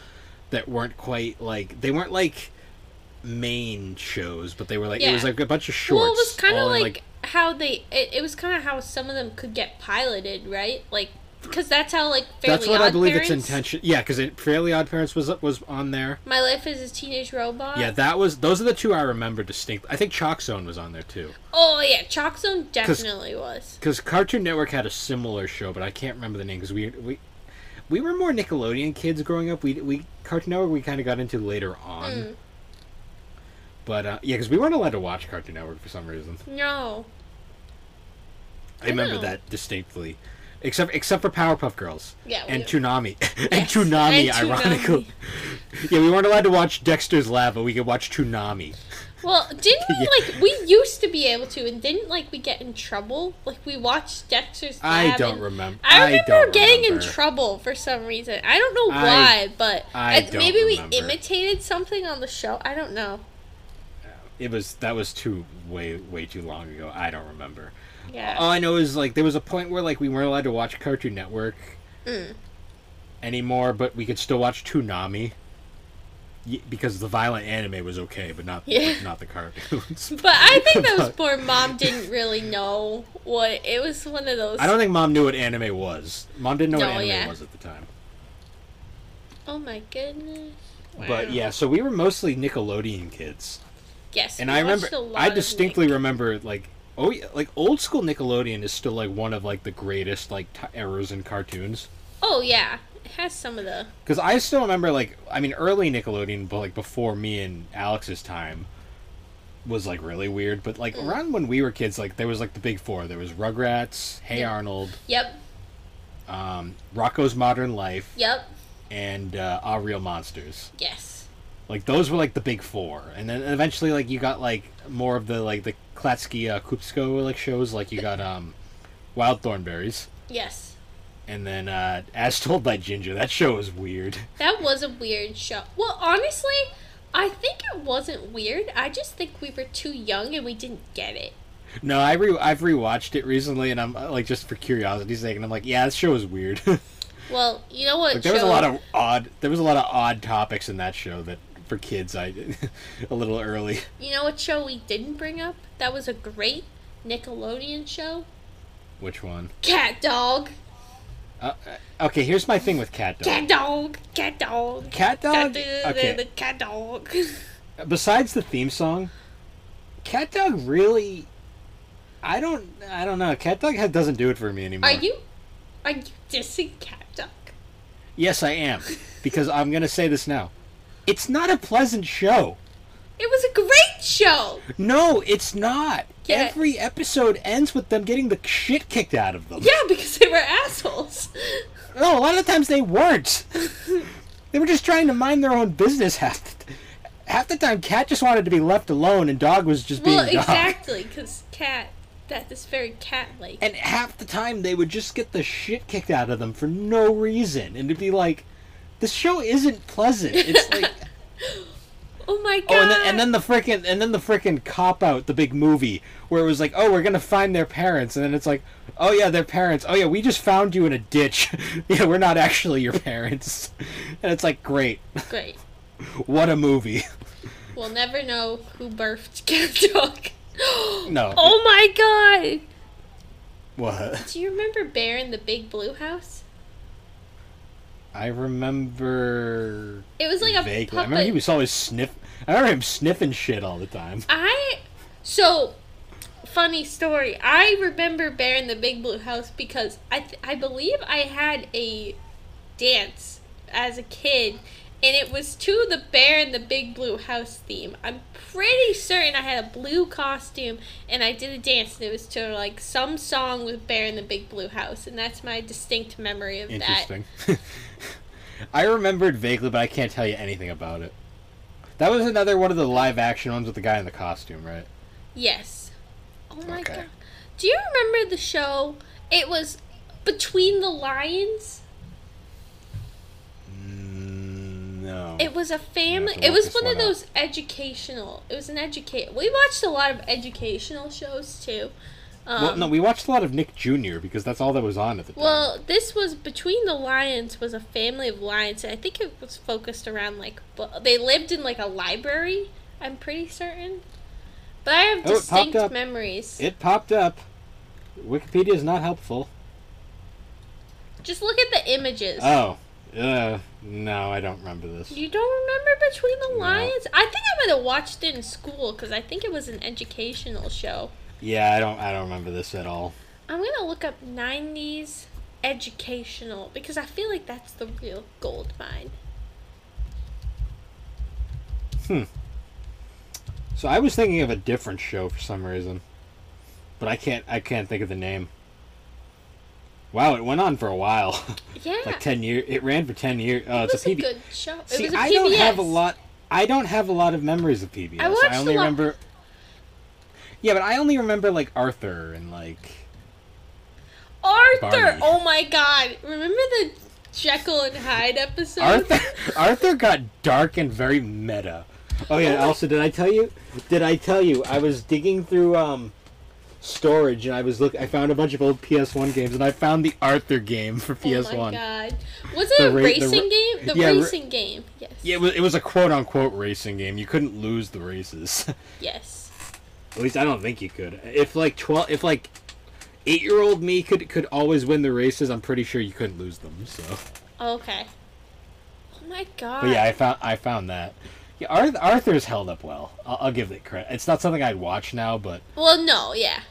that weren't quite like they weren't like main shows, but they were like it was like a bunch of shorts. Well, it was kind of in, like, how they. It, it was kind of how some of them could get piloted, right? Like, because that's how like Fairly that's what Odd I believe Parents, its intention. Yeah, because it Fairly Odd Parents was was on there. My Life as a Teenage Robot. Yeah, that was those are the two I remember distinctly. I think Chalk Zone was on there too. Oh yeah, Chalk Zone definitely was. Because Cartoon Network had a similar show, but I can't remember the name because we we we were more Nickelodeon kids growing up. We we Cartoon Network we kind of got into later on. Mm. But uh, yeah, because we weren't allowed to watch Cartoon Network for some reason. No. I remember know. that distinctly, except except for Powerpuff Girls Yeah. and Toonami and Yes, Toonami. and Ironically, yeah, we weren't allowed to watch Dexter's Lab, but we could watch Toonami. Well, didn't we Yeah. like we used to be able to, and didn't like we get in trouble? Like we watched Dexter's I don't remember. I remember don't getting remember. in trouble for some reason. I don't know I- why, but I I- don't maybe we imitated something on the show. I don't know. It was that was too way way too long ago. I don't remember. Yeah. All I know is like there was a point where like we weren't allowed to watch Cartoon Network Mm. anymore, but we could still watch Toonami. Because the violent anime was okay, but not Yeah. not the cartoons. But I think that was poor mom didn't really know what it was. One of those. I don't think mom knew what anime was. Mom didn't know No, what anime yeah. was at the time. Oh my goodness. But yeah, so we were mostly Nickelodeon kids, Yes. and I remember I distinctly Nick. remember like oh yeah, like old school Nickelodeon is still like one of like the greatest like t- eras in cartoons. Oh yeah, it has some of the. Because I still remember, like, I mean, early Nickelodeon, but like before me and Alex's time, was like really weird. But like Mm. around when we were kids, like there was like the big four. There was Rugrats, Hey Yeah. Arnold, Yep. um, Rocko's Modern Life, Yep. and uh, Our Real Monsters. Yes. Like those were like the big four, and then eventually like you got like more of the like the Klasky uh, Csupo like shows. Like you got um, Wild Thornberrys, Yes. and then uh, As Told by Ginger. That show was weird. That was a weird show. Well, honestly, I think it wasn't weird. I just think we were too young and we didn't get it. No, I re I've rewatched it recently, and I'm like just for curiosity's sake, and I'm like, yeah, this show was weird. Well, you know what? Like, there was a lot of odd. There was a lot of odd topics in that show that for kids I a little early. You know what show we didn't bring up? That was a great Nickelodeon show. Which one? Cat Dog. Uh, uh, okay, here's my thing with Cat Dog. Cat Dog. Cat Dog. Cat Dog. Okay. the cat dog. Besides the theme song, Cat Dog really. I don't. I don't know. Cat Dog doesn't do it for me anymore. Are you are you dissing Cat Dog? Yes, I am. Because I'm gonna say this now. It's not a pleasant show. It was a great show. No, it's not. Yeah. Every episode ends with them getting the shit kicked out of them. Yeah, because they were assholes. No, a lot of times they weren't. they were just trying to mind their own business half the, half the time. Cat just wanted to be left alone, and Dog was just being Well, exactly, because cat that is very cat-like. And half the time they would just get the shit kicked out of them for no reason, and it'd be like, the show isn't pleasant. It's like, oh my god! oh, and then, and then the frickin' and then the frickin' cop out, the big movie where it was like, oh, we're gonna find their parents, and then it's like, oh yeah, their parents. Oh yeah, we just found you in a ditch. yeah, we're not actually your parents, and it's like, great, great. what a movie. We'll never know who birthed Cat Dog. No. Oh my god! What? Do you remember Bear in the Big Blue House? I remember It was like a vaguely. I remember he was always sniff. I remember him sniffing shit all the time. I so funny story. I remember Bear in the Big Blue House because I th- I believe I had a dance as a kid, and it was to the Bear in the Big Blue House theme. I'm pretty certain I had a blue costume and I did a dance, and it was to like some song with Bear in the Big Blue House, and that's my distinct memory of that. Interesting. I remembered vaguely, but I can't tell you anything about it. That was another one of the live action ones with the guy in the costume, right? Yes. Oh my Okay. god. Do you remember the show? It was Between the Lions. Mm, no. It was a family. It was this one of up. those educational. It was an educate. We watched a lot of educational shows too. Um, well, no, we watched a lot of Nick Jr. because that's all that was on at the time. Well, this was Between the Lions was a family of lions. and I think it was focused around like they lived in like a library. I'm pretty certain. But I have Oh, it distinct memories. it popped up. Wikipedia is not helpful. Just look at the images. Oh, uh, no, I don't remember this. You don't remember Between the No. Lions? I think I might have watched it in school because I think it was an educational show. Yeah, I don't. I don't remember this at all. I'm gonna look up '90s educational because I feel like that's the real gold mine. Hmm. So I was thinking of a different show for some reason, but I can't. I can't think of the name. Wow, it went on for a while, Yeah, like ten years. It ran for ten years. Oh, it it's was a a, PB. good show. It See, was a I PBS. I don't have a lot. I don't have a lot of memories of PBS. I watched only a lot- remember. Yeah, but I only remember like Arthur and like. Arthur. Barney. Oh my God! Remember the Jekyll and Hyde episode? Arthur Arthur got dark and very meta. Oh yeah, Oh also did I tell you did I tell you I was digging through um storage and I was look I found a bunch of old PS1 games and I found the Arthur game for PS1. Oh my God! Was it The a ra- the racing ra- game? The yeah, ra- racing game. Yes. Yeah, it was, it was a quote unquote racing game. You couldn't lose the races. Yes. At least I don't think you could. If like 12 if like 8-year-old me could could always win the races, I'm pretty sure you couldn't lose them. So Okay. Oh my God. But yeah, I found I found that. Yeah, Arthur's held up well. I'll, I'll give it credit. It's not something I'd watch now, but Well, no, yeah.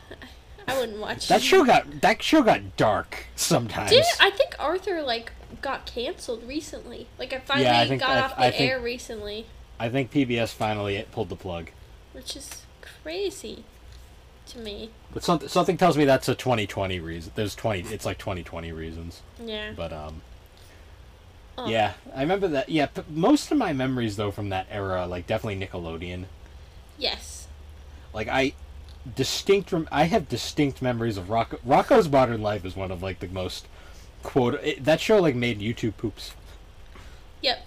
I wouldn't watch that show got that show got dark sometimes. Did I think Arthur like got canceled recently? Like I finally I think got I- off the I think- air recently, I think PBS finally pulled the plug. which is crazy to me. But something something tells me that's a 2020 reason. There's 20. It's like 2020 reasons. Yeah. But um, Oh, Yeah, I remember that. Yeah, p- most of my memories though from that era, like definitely Nickelodeon. Yes. Like I distinct rem- I have distinct memories of Rocko Rocko's Modern Life is one of like the most quote it, that show like made YouTube poops. Yep.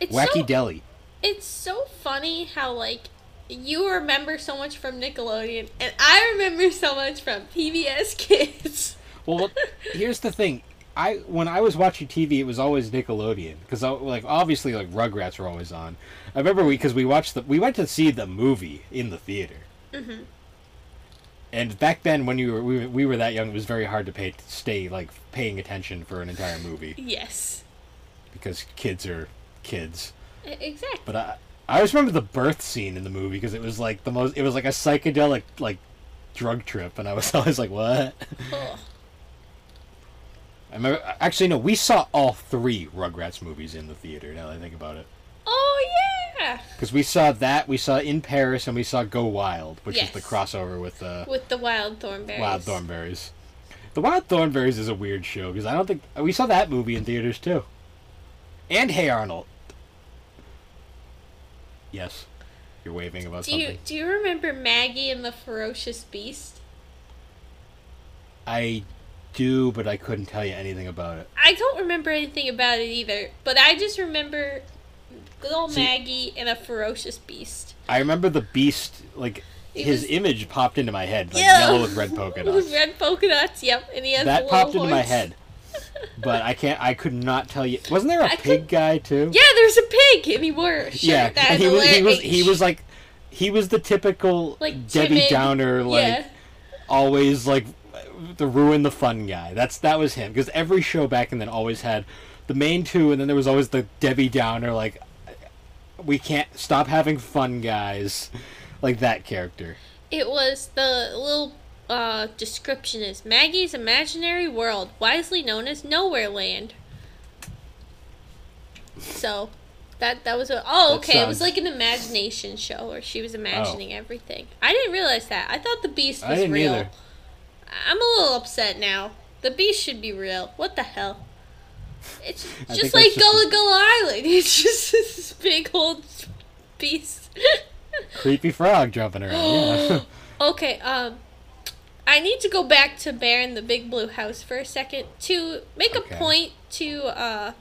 It's Wacky so, Deli. it's so funny how like you remember so much from Nickelodeon and I remember so much from PBS Kids. Well, here's the thing. I when I was watching TV, it was always Nickelodeon because like obviously like Rugrats were always on. I remember we because we watched the we went to see the movie in the theater. Mhm. And back then, when you were we, we were that young, it was very hard to pay stay like paying attention for an entire movie Yes. because kids are kids. Exactly. But I I always remember the birth scene in the movie because it was like the most it was like a psychedelic like drug trip, and I was always like, what? I remember actually no, we saw all three Rugrats movies in the theater. Now that I think about it, Oh yeah. because we saw that we saw in Paris and we saw Go Wild, which is the crossover with uh, With the wild thornberrys. Wild Thornberrys. The Wild Thornberrys is a weird show because I don't think we saw that movie in theaters too. And Hey Arnold. Yes, you're waving about Do something. you do you remember Maggie and the Ferocious Beast? I do, but I couldn't tell you anything about it. I don't remember anything about it either, but I just remember old See- Maggie and a ferocious beast. I remember the Beast, like It his was- image popped into my head, like Yeah. yellow with red polka dots. Red polka dots, yep, and he has that little popped into my head, but I can't. I could not tell you. Wasn't there a I pig could- guy too? Yeah, there's a pig, and he wore yeah, that and he was he was he was like he was the typical Like, Debbie timid. Downer, like yeah, always like the ruin the fun guy. That's that was him because every show back and then always had the main two, and then there was always the Debbie Downer, like we can't stop having fun guys, like that character. it was the little uh, description is Maggie's imaginary world, wisely known as Nowhere Land. So, that that was a oh okay, it was like an imagination show where she was imagining everything. I didn't realize that. I thought the Beast I was didn't real. either. I'm a little upset now. The Beast should be real. What the hell? It's just like just Gullah Gullah Island. It's just this big old beast. Creepy frog jumping around. Yeah. okay, um I need to go back to Bear in the Big Blue House for a second to make Okay. a point to uh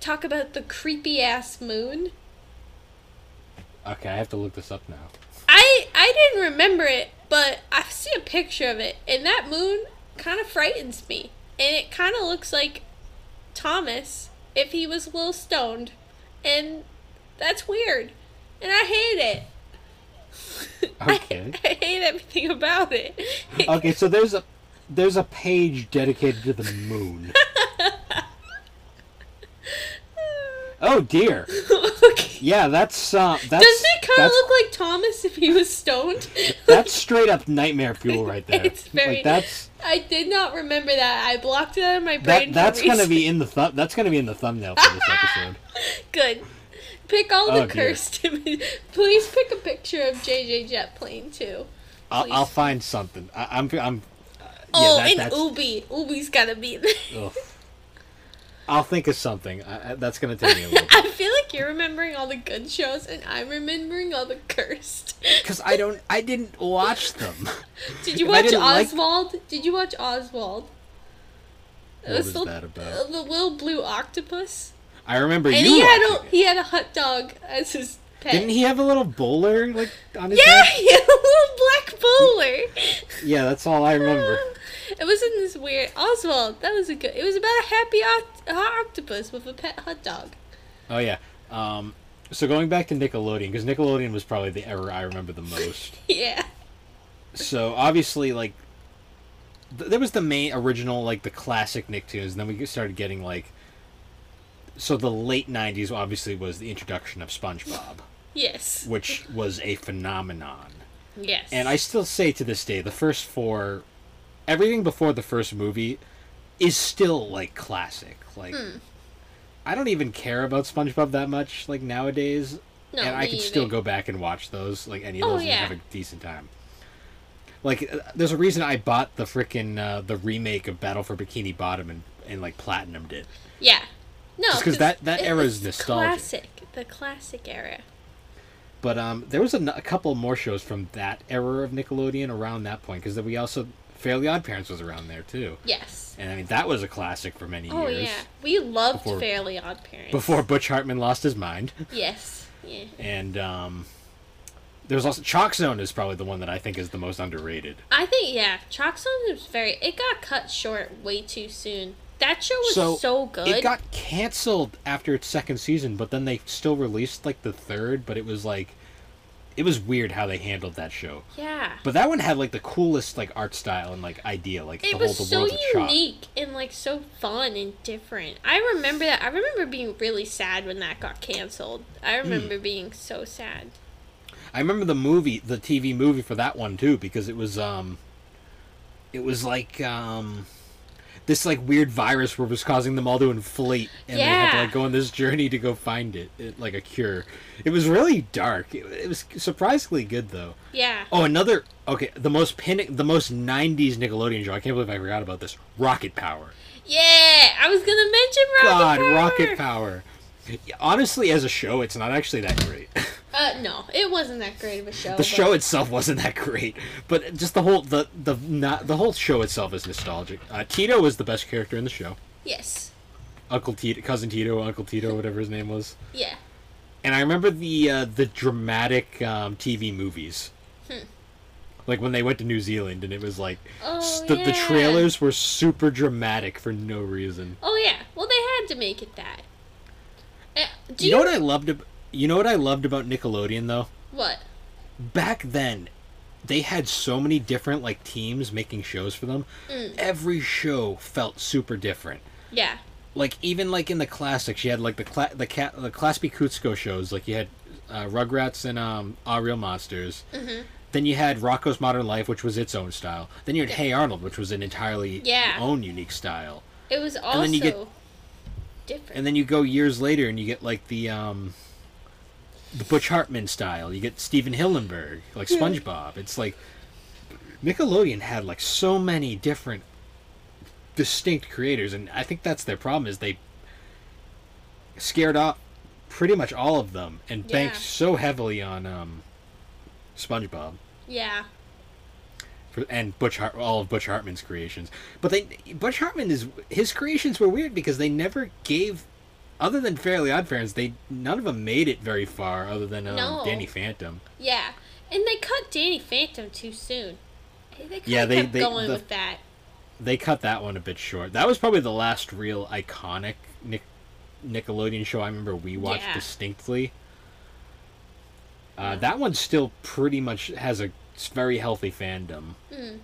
talk about the creepy ass moon. okay, I have to look this up now. I I didn't remember it, but I see a picture of it, and that moon kind of frightens me, and it kind of looks like Thomas if he was a little stoned, and that's weird, and I hate it. Okay. I, I hate everything about it. Okay, so there's a there's a page dedicated to the moon. Oh dear. okay. Yeah, that's uh, that's Doesn't it kind of look like Thomas if he was stoned? that's straight up nightmare fuel right there. It's very- like that's I did not remember that. I blocked it out of my that brain. that's for gonna be in the thumb. That's gonna be in the thumbnail for this episode. Good. Pick all Oh, the dear. cursed images. Please pick a picture of Jay Jay Jet plane too. I'll, I'll find something. I, I'm I'm. uh, oh, that- and that's- Oobi. Oobi's gotta be there. I'll think of something. I, that's gonna take me a little. I feel like you're remembering all the good shows, and I'm remembering all the cursed. Because I don't. I didn't watch them. Did you watch didn't like- Oswald? Did you watch Oswald? What was the, that about? the little blue octopus, I remember and you. he had a it. he had a hot dog as his pet. Didn't he have a little bowler like on his Yeah, head? he had a little black bowler. Yeah, that's all I remember. It was in this weird Oswald. That was a good. It was about a happy oct- octopus with a pet hot dog. Oh yeah. Um, so going back to Nickelodeon, because Nickelodeon was probably the era I remember the most. Yeah. so obviously, like, th- there was the main original, like the classic Nicktoons, and then we started getting like. So the late '90s obviously was the introduction of SpongeBob, Yes. which was a phenomenon. Yes. And I still say to this day, the first four, everything before the first movie, is still like classic. Like, Hmm. I don't even care about SpongeBob that much, like nowadays, no, and I can still go back and watch those, like any of Oh, those, yeah. and have a decent time. Like, uh, there's a reason I bought the frickin' uh, the remake of Battle for Bikini Bottom and and like platinumed it. Yeah. No, Just 'cause that- that era is nostalgic. Classic, the classic era. But um, there was a couple more shows from that era of Nickelodeon around that point because we also Fairly Odd Parents was around there too, Yes. and I mean that was a classic for many Oh years Oh yeah, we loved Before- Fairly Odd Parents. before Butch Hartman lost his mind. Yes. Yeah. And um, there's also Chalk Zone is probably the one that I think is the most underrated. I think yeah, Chalk Zone was very. It got cut short way too soon. That show was So, so, good. It got canceled after its second season, but then they still released like the third. But it was like, it was weird how they handled that show. yeah. But that one had like the coolest like art style and like idea, like It the was whole the so world's a chalk. unique and like so fun and different. I remember that. I remember being really sad when that got canceled. I Hmm. remember being so sad. I remember the movie, the TV movie for that one too, because it was um, it was like um, this like weird virus where it was causing them all to inflate, and they had to like go on this journey to go find it, it like a cure. It was really dark. It, it was surprisingly good though. Yeah. Oh, another okay, the most pin, the most '90s Nickelodeon show. I can't believe I forgot about this. Rocket Power. Yeah. I was gonna mention Rocket God, Power. Rocket Power. Yeah, Honestly, as a show, it's not actually that great. Uh, no, it wasn't that great of a show. the but- show itself wasn't that great, but just the whole the the not the whole show itself is nostalgic. Uh, Tito was the best character in the show. Yes. Uncle Tito, cousin Tito, Uncle Tito, whatever his name was. Yeah. And I remember the uh, the dramatic um, TV movies, Hmm. like when they went to New Zealand, and it was like Oh s- the, the trailers were super dramatic for no reason. Oh yeah. Well, they had to make it that. Uh, do You know what I loved? Ab- you know what I loved about Nickelodeon though? What? back then they had so many different like teams making shows for them Mm. every show felt super different Yeah. like even like in the classics you had like the cla- the cat the class b Csupo shows like you had uh, rugrats and um Our Real monsters Mhm. then you had rocko's modern life which was its own style then you had hey arnold which was an entirely Yeah. own unique style It was also then you get- different. and then you go years later and you get like the um the Butch Hartman style. You get Stephen Hillenburg, like SpongeBob. It's like Nickelodeon had like so many different distinct creators and I think that's their problem is they scared off pretty much all of them and banked Yeah. so heavily on um SpongeBob yeah. For, and Butch Hart, all of Butch Hartman's creations. But they Butch Hartman is his creations were weird because they never gave, other than Fairly Odd Parents, they none of them made it very far. Other than um, No. Danny Phantom. Yeah. And they cut Danny Phantom too soon. They Yeah, they- kept they- going the- with that. They cut that one a bit short. That was probably the last real iconic Nick, Nickelodeon show I remember we watched Yeah. distinctly. Uh, that one still pretty much has a s- very healthy fandom. Mm.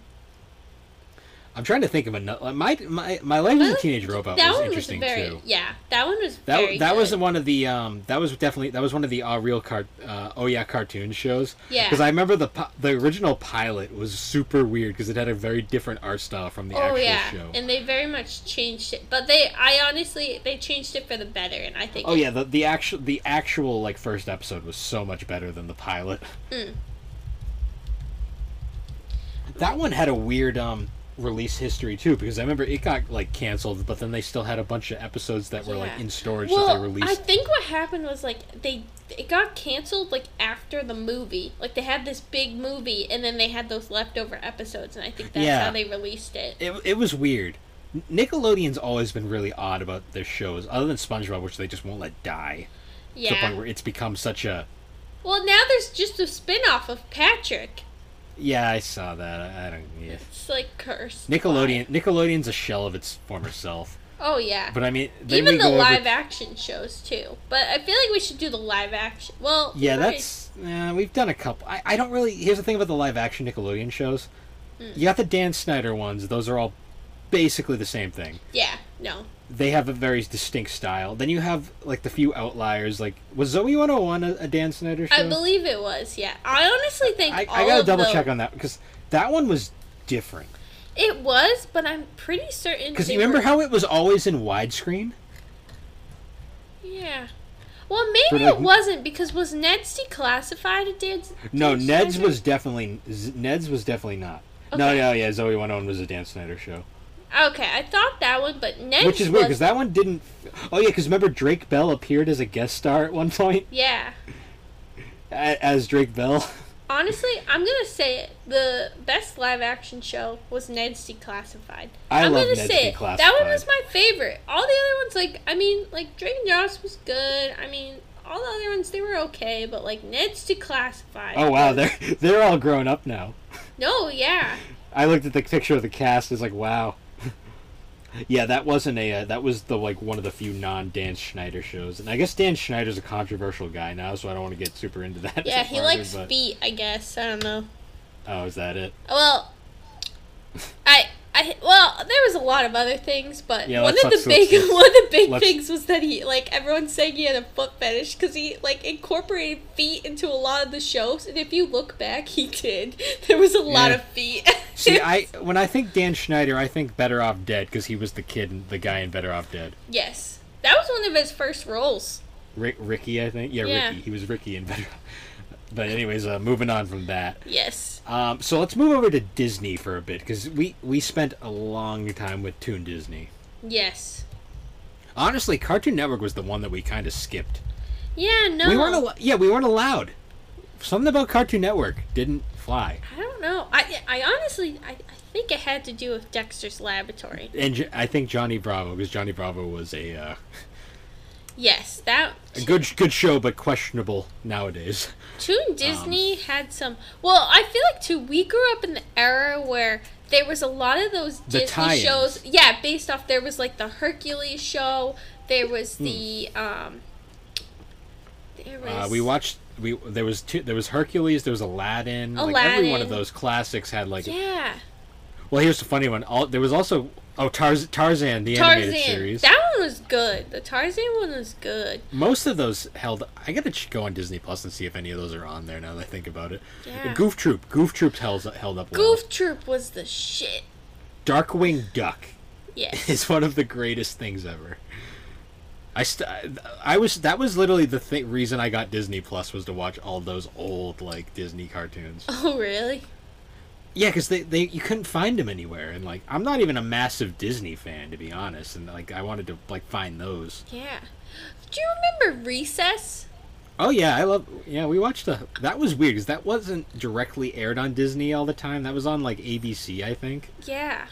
I'm trying to think of another. My my my life as a teenage robot that was one was interesting very too. yeah. That one was That very that was good. one of the um that was definitely that was one of the uh, real cart uh, oh yeah cartoon shows. Yeah. Because I remember the the original pilot was super weird because it had a very different art style from the Oh actual yeah, show. and they very much changed it. But they, I honestly, they changed it for the better, and I think. oh yeah, the the actual the actual like first episode was so much better than the pilot. Mm. That one had a weird um release history too because I remember it got like canceled, but then they still had a bunch of episodes that were like in storage that Well, they released. I think what happened was like they it got canceled like after the movie. Like they had this big movie, and then they had those leftover episodes, and I think that's Yeah. how they released it. it, it was weird. Nickelodeon's always been really odd about their shows, other than SpongeBob, which they just won't let die. To the point Yeah. where it's become such a. Well, now there's just a spin-off of Patrick. Yeah, I saw that. I, I don't. Yeah. It's like cursed. Nickelodeon. Nickelodeon's a shell of its former self. Oh yeah. But I mean, Even the go over- live action shows too. But I feel like we should do the live action. Well, Yeah, right. that's. We've done a couple. I, I don't really. Here's the thing about the live action Nickelodeon shows. Mm. You got the Dan Schneider ones. Those are all basically the same thing. yeah. No. They have a very distinct style. Then you have like the few outliers. Like was Zoey 101 a, a Dan Schneider show? I believe it was. Yeah. I honestly think I, all I gotta double the- check on that because that one was different. It was, but I'm pretty certain. Because you remember were- how it was always in widescreen? Yeah. Well, maybe like, it wasn't because was Ned's declassified a Dan? No, Dan Ned's Schneider? was definitely Z- Ned's was definitely not. No, Okay. no, yeah, Zoey 101 was a Dan Schneider show. Okay, I thought that one, but Ned's which is weird because that one didn't. Oh yeah, because remember Drake Bell appeared as a guest star at one point Yeah. as Drake Bell. Honestly, I'm gonna say it. The best live action show was Ned's Declassified. I am love gonna Ned's say it. That one was my favorite. All the other ones, like I mean, like Drake and Josh was good. I mean, all the other ones they were okay, but like Ned's Declassified. Oh wow, they're they're all grown up now. No, yeah. I looked at the picture of the cast. It's like wow. Yeah, that wasn't a. Uh, that was the like one of the few non Dan Schneider shows, and I guess Dan Schneider's a controversial guy now, so I don't want to get super into that. Yeah, he likes but- feet, I guess. I don't know. Oh, is that it? Well, I, I, well, there was a lot of other things, but Yeah, one of the big, one of the big things was that he, like, everyone's saying he had a foot fetish because he, like, incorporated feet into a lot of the shows, and if you look back, he did. There was a lot Yeah. of feet. See, I when I think Dan Schneider, I think Better Off Dead because he was the kid, and the guy in Better Off Dead. yes, that was one of his first roles. Rick, Ricky, I think. Yeah, Yeah. Ricky. He was Ricky in Better. But anyways, uh, moving on from that. Yes. Um, so let's move over to Disney for a bit because we we spent a long time with Toon Disney. Yes. Honestly, Cartoon Network was the one that we kind of skipped. Yeah. No. We weren't al- yeah, we weren't allowed. Something about Cartoon Network didn't fly. I don't know. I, I honestly, I, I think it had to do with Dexter's Laboratory. And J- I think Johnny Bravo because Johnny Bravo was a, uh, Yes, that a good good show but questionable nowadays. Toon Disney had some. Well, I feel like too. We grew up in the era where there was a lot of those Disney shows. Yeah, based off there was like the Hercules show. There was the um. There was. Hmm. Uh, we watched we there was two there was Hercules, there was Aladdin. Like every one of those classics had like Yeah, Well, here's the funny one. All, there was also oh Tarz, Tarzan the animated series. That one was good. The Tarzan one was good. Most of those held. I gotta go on Disney Plus and see if any of those are on there. Now that I think about it. Yeah. Goof Troop. Goof Troop held held up well. Goof Troop was the shit. Darkwing Duck Yes. is one of the greatest things ever. I st- I was that was literally the th- reason I got Disney Plus was to watch all those old like Disney cartoons. oh really? Yeah, because they, they you couldn't find them anywhere, and like I'm not even a massive Disney fan to be honest, and like I wanted to like find those. Yeah. Do you remember Recess? Oh yeah, I love. Yeah, we watched the. That was weird because that wasn't directly aired on Disney all the time. That was on like ABC, I think. Yeah.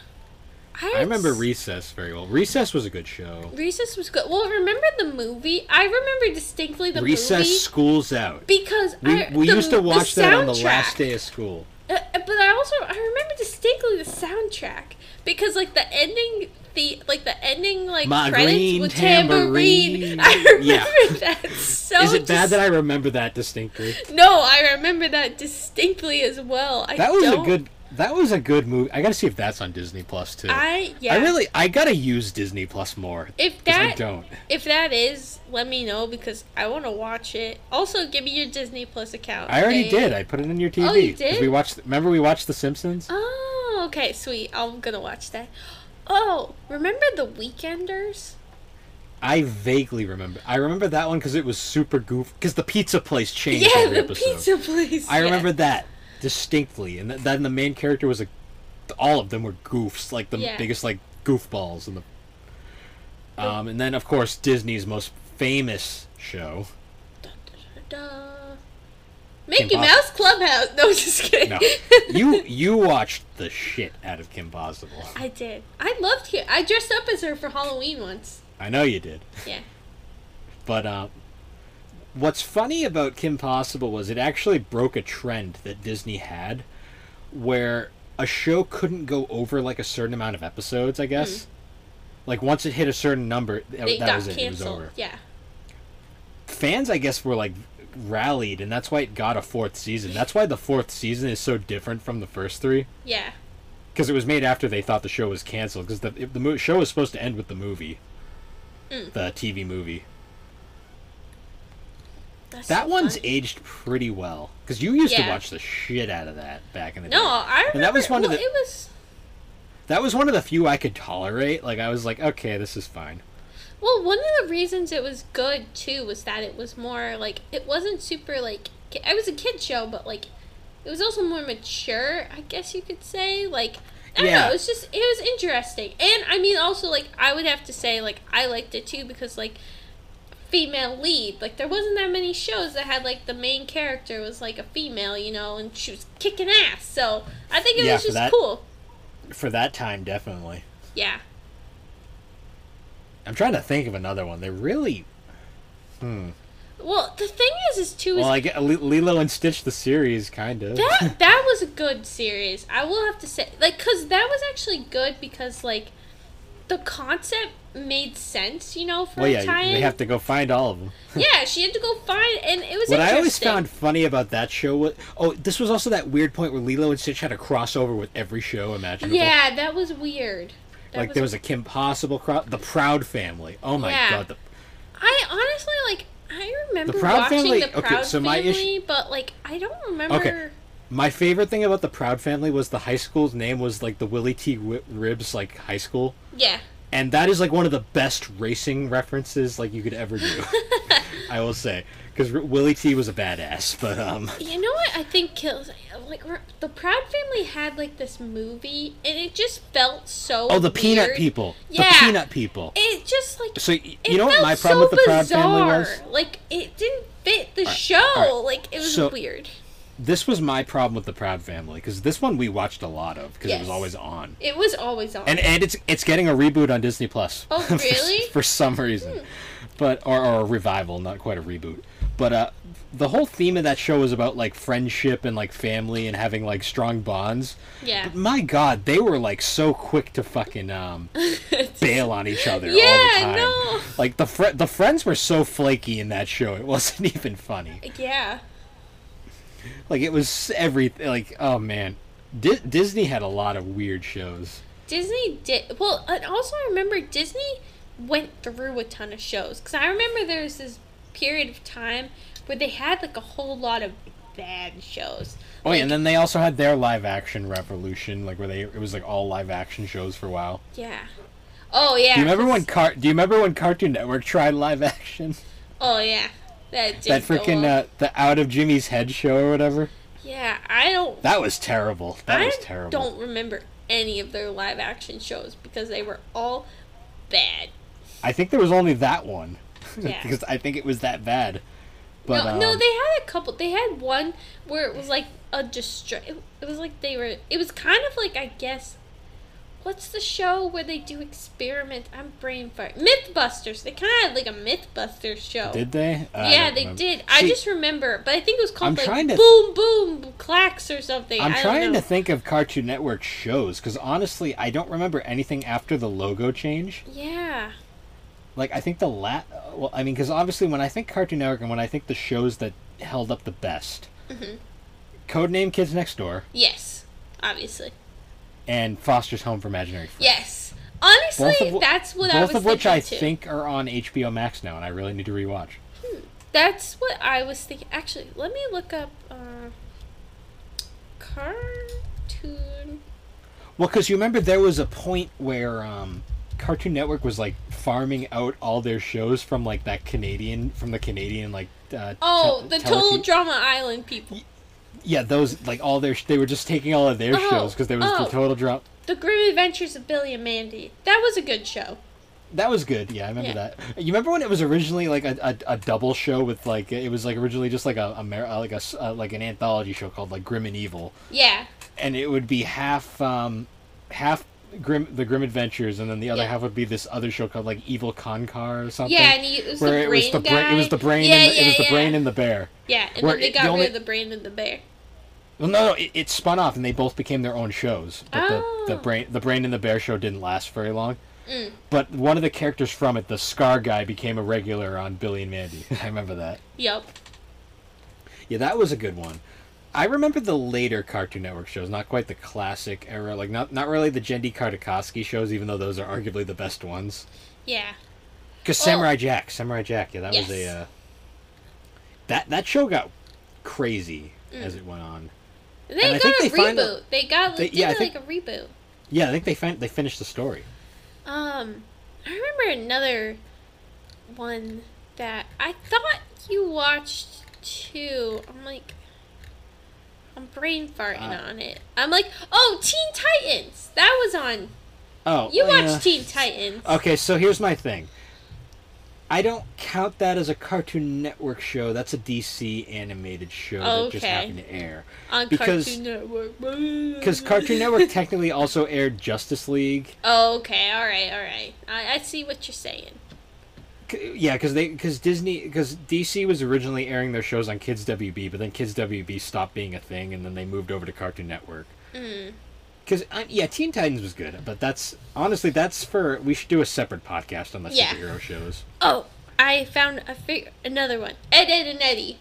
I remember s- Recess very well. Recess was a good show. Recess was good. Well, remember the movie? I remember distinctly the Recess movie Recess School's Out. because We, I, we the- used to watch that on the last day of school. Uh, uh, but I also I remember distinctly the soundtrack because like the ending the like the ending like My credits green with tambourine. tambourine. I remember Yeah. that so. Is it bad that I remember that distinctly? No, I remember that distinctly as well. I That was don't, a good. That was a good movie. I gotta see if that's on Disney Plus too. I yeah. I really. I gotta use Disney Plus more. If 'cause I that don't. if that is, let me know because I want to watch it. Also, give me your Disney Plus account. I already okay? did. I put it in your TV. Oh, you did? We watched. Remember we watched The Simpsons? Oh, okay, sweet. I'm gonna watch that. Oh, remember the Weekenders? I vaguely remember. I remember that one because it was super goof. Because the pizza place changed Yeah, every the episode. pizza place. I yeah. remember that distinctly, and th- then the main character was a. All of them were goofs, like the Yeah. biggest like goofballs in the. Um, and then of course Disney's most famous show. Da. Mickey Kim Mouse Clubhouse. No, just kidding. No, you you watched the shit out of Kim Possible. I did. I loved her. I dressed up as her for Halloween once. I know you did. Yeah. But uh, what's funny about Kim Possible was it actually broke a trend that Disney had, where a show couldn't go over like a certain amount of episodes. I guess, like once it hit a certain number, They that was it. It was over. Yeah. Fans, I guess, were like rallied, and that's why it got a fourth season. That's why the fourth season is so different from the first three. Yeah. Because it was made after they thought the show was canceled. Because the the mo- show was supposed to end with the movie, Mm. the TV movie. That's That so one's funny. aged pretty well because you used to watch the shit out of that back in the No, day. No, I remember. And that was one of the- It was. That was one of the few I could tolerate. Like I was like, okay, this is fine. Well, one of the reasons it was good too was that it was more like it wasn't super like it was a kid show, but like it was also more mature. I guess you could say like I don't Yeah. know. It was just it was interesting, and I mean also like I would have to say like I liked it too because like female lead like there wasn't that many shows that had like the main character was like a female you know and she was kicking ass so I think it Yeah, was just that- cool For that time, definitely. yeah I'm trying to think of another one. They really. Hmm. well the thing is is too is Well, I get Li- Lilo and Stitch the series, kind of. that that was a good series I will have to say like because that was actually good because like the concept made sense you know for well, yeah, time they have to go find all of them. yeah she had to go find and it was What I always found funny about that show was oh, this was also that weird point where Lilo and Stitch had a crossover with every show imaginable. Yeah, that was weird. That like was- there was a Kim Possible cross, the Proud Family. Oh my Yeah. god, the, I honestly like. I remember The Proud watching Family- the okay, Proud so my Family, issue- but like I don't remember. Okay. my favorite thing about the Proud Family was the high school's name was like the Willy T. Ribbs like high school. Yeah, and that is like one of the best racing references like you could ever do. I will say because Willy T was a badass, but um, you know what I think kills like the Proud Family had like this movie, and it just felt so. oh the Peanut weird. People, Yeah. the Peanut People. It just like So y- it you know what my problem so with the Proud Family was? Like it didn't fit the show. alright. Like it was So- weird. This was my problem with the Proud Family because this one we watched a lot of because it was always on. It was always on. And and it's it's getting a reboot on Disney Plus. Oh, for really? Hmm. for, some reason, but or, or a revival, not quite a reboot. But uh, the whole theme of that show was about like friendship and like family and having like strong bonds. yeah. But my God, they were like so quick to fucking um bail on each other all the Yeah, time. no. Like the fr- the friends were so flaky in that show. It wasn't even funny. yeah. Like it was everything. Like oh man, Di- Disney had a lot of weird shows. Disney did well, and also I remember Disney went through a ton of shows because I remember there was this period of time where they had like a whole lot of bad shows. Oh yeah, Like, and then they also had their live action revolution, like where they it was like all live action shows for a while. yeah. Oh yeah. Do you remember when Car- Do you remember when Cartoon Network tried live action? Oh yeah. That that freaking uh, the Out of Jimmy's Head show or whatever. Yeah, I don't. That was terrible. That I was terrible. don't remember any of their live action shows because they were all bad. I think there was only that one. Yeah. because I think it was that bad. But no, um, no, they had a couple. They had one where it was like a distra- It, it was like they were. It was kind of like I guess. What's the show where they do experiment? I'm brain fart. Mythbusters. They kind of had like a Mythbusters show. did they? Yeah, they remember. did. I just remember, but I think it was called I'm like trying to- Boom Boom Clacks or something. I'm I don't trying know. to think of Cartoon Network shows because honestly, I don't remember anything after the logo change. Yeah. Like I think the lat. Well, I mean, because obviously, when I think Cartoon Network and when I think the shows that held up the best, Mhm. Codename Kids Next Door Yes. Obviously. And Foster's Home for Imaginary Friends. Yes. Honestly, that's what I was thinking. Both of which I too. think are on HBO Max now, and I really need to rewatch. That's what I was thinking. Actually, let me look up uh, cartoon. Well, because you remember there was a point where um, Cartoon Network was like farming out all their shows from like that Canadian, from the Canadian like. Uh, Oh, tel- the tele- Total Drama Island people. Yeah, those like all their. They were just taking all of their Oh, shows because there was oh. the total drop. The Grim Adventures of Billy and Mandy. That was a good show. That was good. Yeah, I remember Yeah. that. You remember when it was originally like a, a, a double show with like it was like originally just like a, a like a uh, like an anthology show called like Grim and Evil, Yeah. and it would be half um half Grim the Grim Adventures, and then the other Yeah. half would be this other show called like Evil Con Carne or something. Yeah, and he, it was where the it brain was the brain. It was the brain. Yeah, and the, yeah, it was the brain and the bear. Yeah, and where then they got the rid only- of the brain and the bear. Well, no, no, it, it spun off, and they both became their own shows. But the, the Oh. brain, the brain and the bear show didn't last very long. Mm. But one of the characters from it, the Skarr guy, became a regular on Billy and Mandy. I remember that. Yep. Yeah, that was a good one. I remember the later Cartoon Network shows, not quite the classic era, like not not really the Genndy Tartakovsky shows, even though those are arguably the best ones. Yeah. Because Oh. Samurai Jack, Samurai Jack, yeah, that was a uh, that that show got crazy Mm. as it went on. They And got a they reboot. They got they- did yeah, think- like a reboot. Yeah, I think they fin- they finished the story. Um, I remember another one that I thought you watched too. I'm like, I'm brain farting Uh, on it. I'm like, oh, Teen Titans. That was on. Oh, You watched yeah. Teen Titans. Okay, so here's my thing. I don't count that as a Cartoon Network show. That's a DC animated show that just Okay. happened to air. on because- Cartoon Network. Because Cartoon Network technically also aired Justice League. Oh, okay. All right. All right. I, I see what you're saying. C- Yeah, because they because Disney because DC was originally airing their shows on Kids WB, but then Kids WB stopped being a thing, and then they moved over to Cartoon Network. Mm. Because uh, yeah, Teen Titans was good, but that's honestly that's for we should do a separate podcast on the Yeah. superhero shows. Oh, I found a fig- another one. Ed, Edd, and Eddy.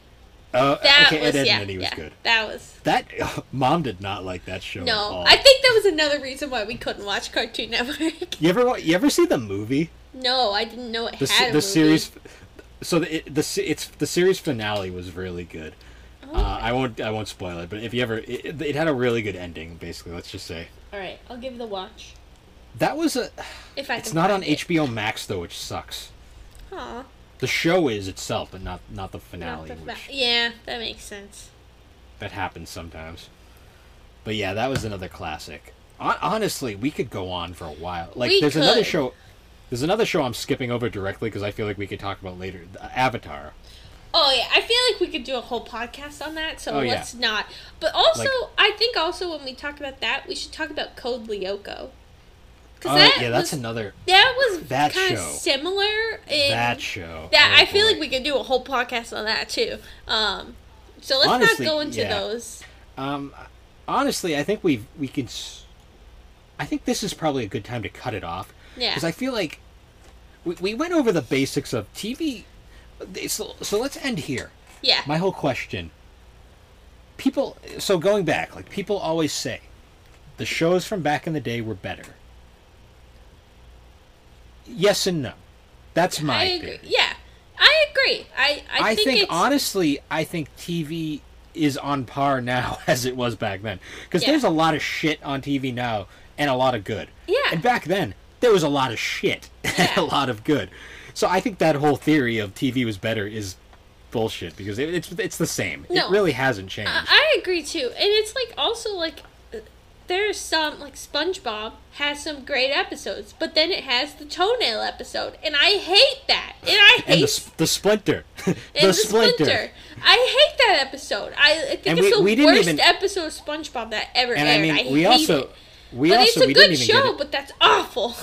Uh, That okay, was Ed, Ed, yeah, and Eddy was yeah. good. That was That mom did not like that show. at no. I think that was another reason why we couldn't watch Cartoon Network. You ever you ever see the movie? no, I didn't know it The had a the series. So the it, the it's the series finale was really good. I won't I won't spoil it, but if you ever it, it had a really good ending. Basically, let's just say all right, I'll give the watch that was a. if I. It's not on it. HBO Max though, which sucks. Aw, The show is itself, but not not the not finale, the fa- yeah, that makes sense. that happens sometimes. But yeah, that was another classic. Honestly, we could go on for a while. Like, We there's another show. There's another show I'm skipping over directly because I feel like we could talk about later. Avatar. Oh yeah, I feel like we could do a whole podcast on that, so Oh, let's not. But also, Like- I think also when we talk about that, we should talk about Code Lyoko. Oh that yeah, that's was, another that was that kind of show. similar. In that show. that Oh, I feel boy. like we could do a whole podcast on that too. Um, so let's Honestly, not go into yeah. those. Um, honestly, I think we we can. I think this is probably a good time to cut it off Yeah. because I feel like we, we went over the basics of TV. So, so let's end here. yeah. My whole question. People, so going back, like people always say, the shows from back in the day were better. Yes and no. That's my I agree. opinion. Yeah, I agree. I I, I, think, it's, honestly, I think TV is on par now as it was back then. Because Yeah. there's a lot of shit on TV now and a lot of good. Yeah. And back then, there was a lot of shit and Yeah. a lot of good. So I think that whole theory of TV was better is bullshit because it, it's it's the same. No. It really hasn't changed. I, I agree too, and it's like also like there's some like SpongeBob has some great episodes, but then it has the toenail episode, and I hate that. And I hate and the, the splinter, the, the splinter. I hate that episode. I, I think And it's we- the we worst even- episode of SpongeBob that ever And aired. I mean, I we hate also it. we but also it's a we good show, but that's awful.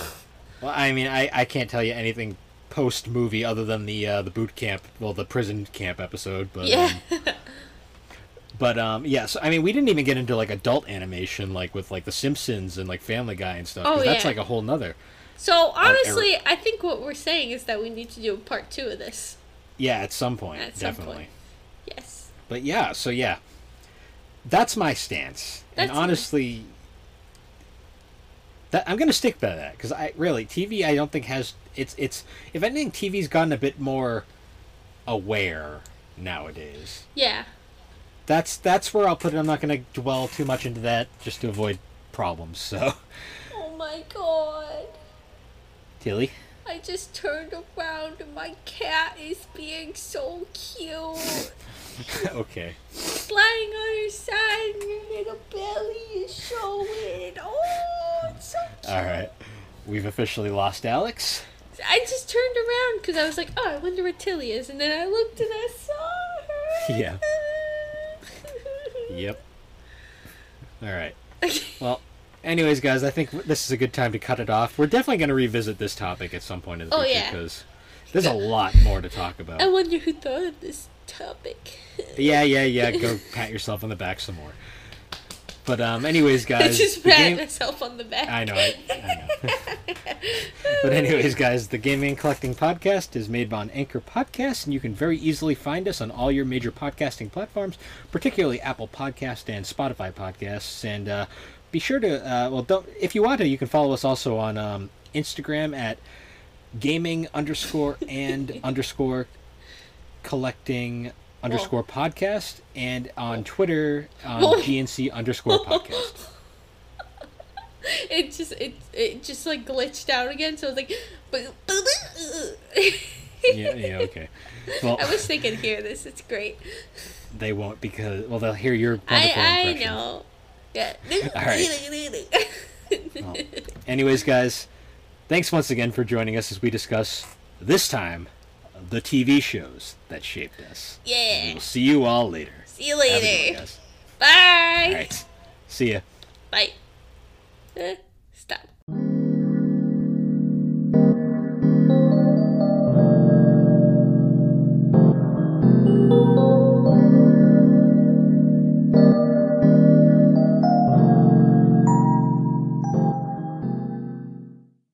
Well, I mean, I, I can't tell you anything post movie other than the uh, the boot camp, well, the prison camp episode. But yeah. um, but um, yeah. So I mean, we didn't even get into like adult animation, like with like The Simpsons and like Family Guy and stuff. Oh, that's yeah. like a whole nother. so honestly, I think what we're saying is that we need to do a part two of this. Yeah, at some point, At some definitely. point. Yes. But yeah, so yeah, that's my stance. and honestly, that I'm gonna stick by that because I really TV. I don't think has it's it's if anything, TV's gotten a bit more aware nowadays. Yeah. That's that's where I'll put it. I'm not gonna dwell too much into that just to avoid problems. So, Oh my god. Tilly, I just turned around and my cat is being so cute. okay, Lying on her side and her little belly is showing. Oh, it's so cute. all right, we've officially lost Alex. I just turned around because I was like, oh, I wonder where Tilly is. And then I looked and I saw her. Yeah. Yep. All right. Well, anyways, guys, I think this is a good time to cut it off. We're definitely going to revisit this topic at some point in the Oh, future yeah. because there's a lot more to talk about. I wonder who thought of this topic. Yeah, yeah, yeah. Go pat yourself on the back some more. But um, anyways, I guys, just pat game- myself on the back. I know, I, I know. but anyways, guys, the Gaming and Collecting Podcast is made on Anchor Podcast, and you can very easily find us on all your major podcasting platforms, particularly Apple Podcast and Spotify podcasts. And uh, be sure to, uh, well, don't if you want to, you can follow us also on um, Instagram at gaming underscore and underscore collecting underscore podcast, and on Twitter um, on GNC underscore podcast. it just it it just like glitched out again. So I was like, Yeah, yeah, okay. Well, I wish they could hear this. It's great. they won't because well they'll hear your wonderful I I know. Yeah. All right. Well, anyways, guys, thanks once again for joining us as we discuss this time the TV shows that shaped us. yeah. We'll see you all later. See you Have a good one, later. guys. Bye. All right. See ya. Bye.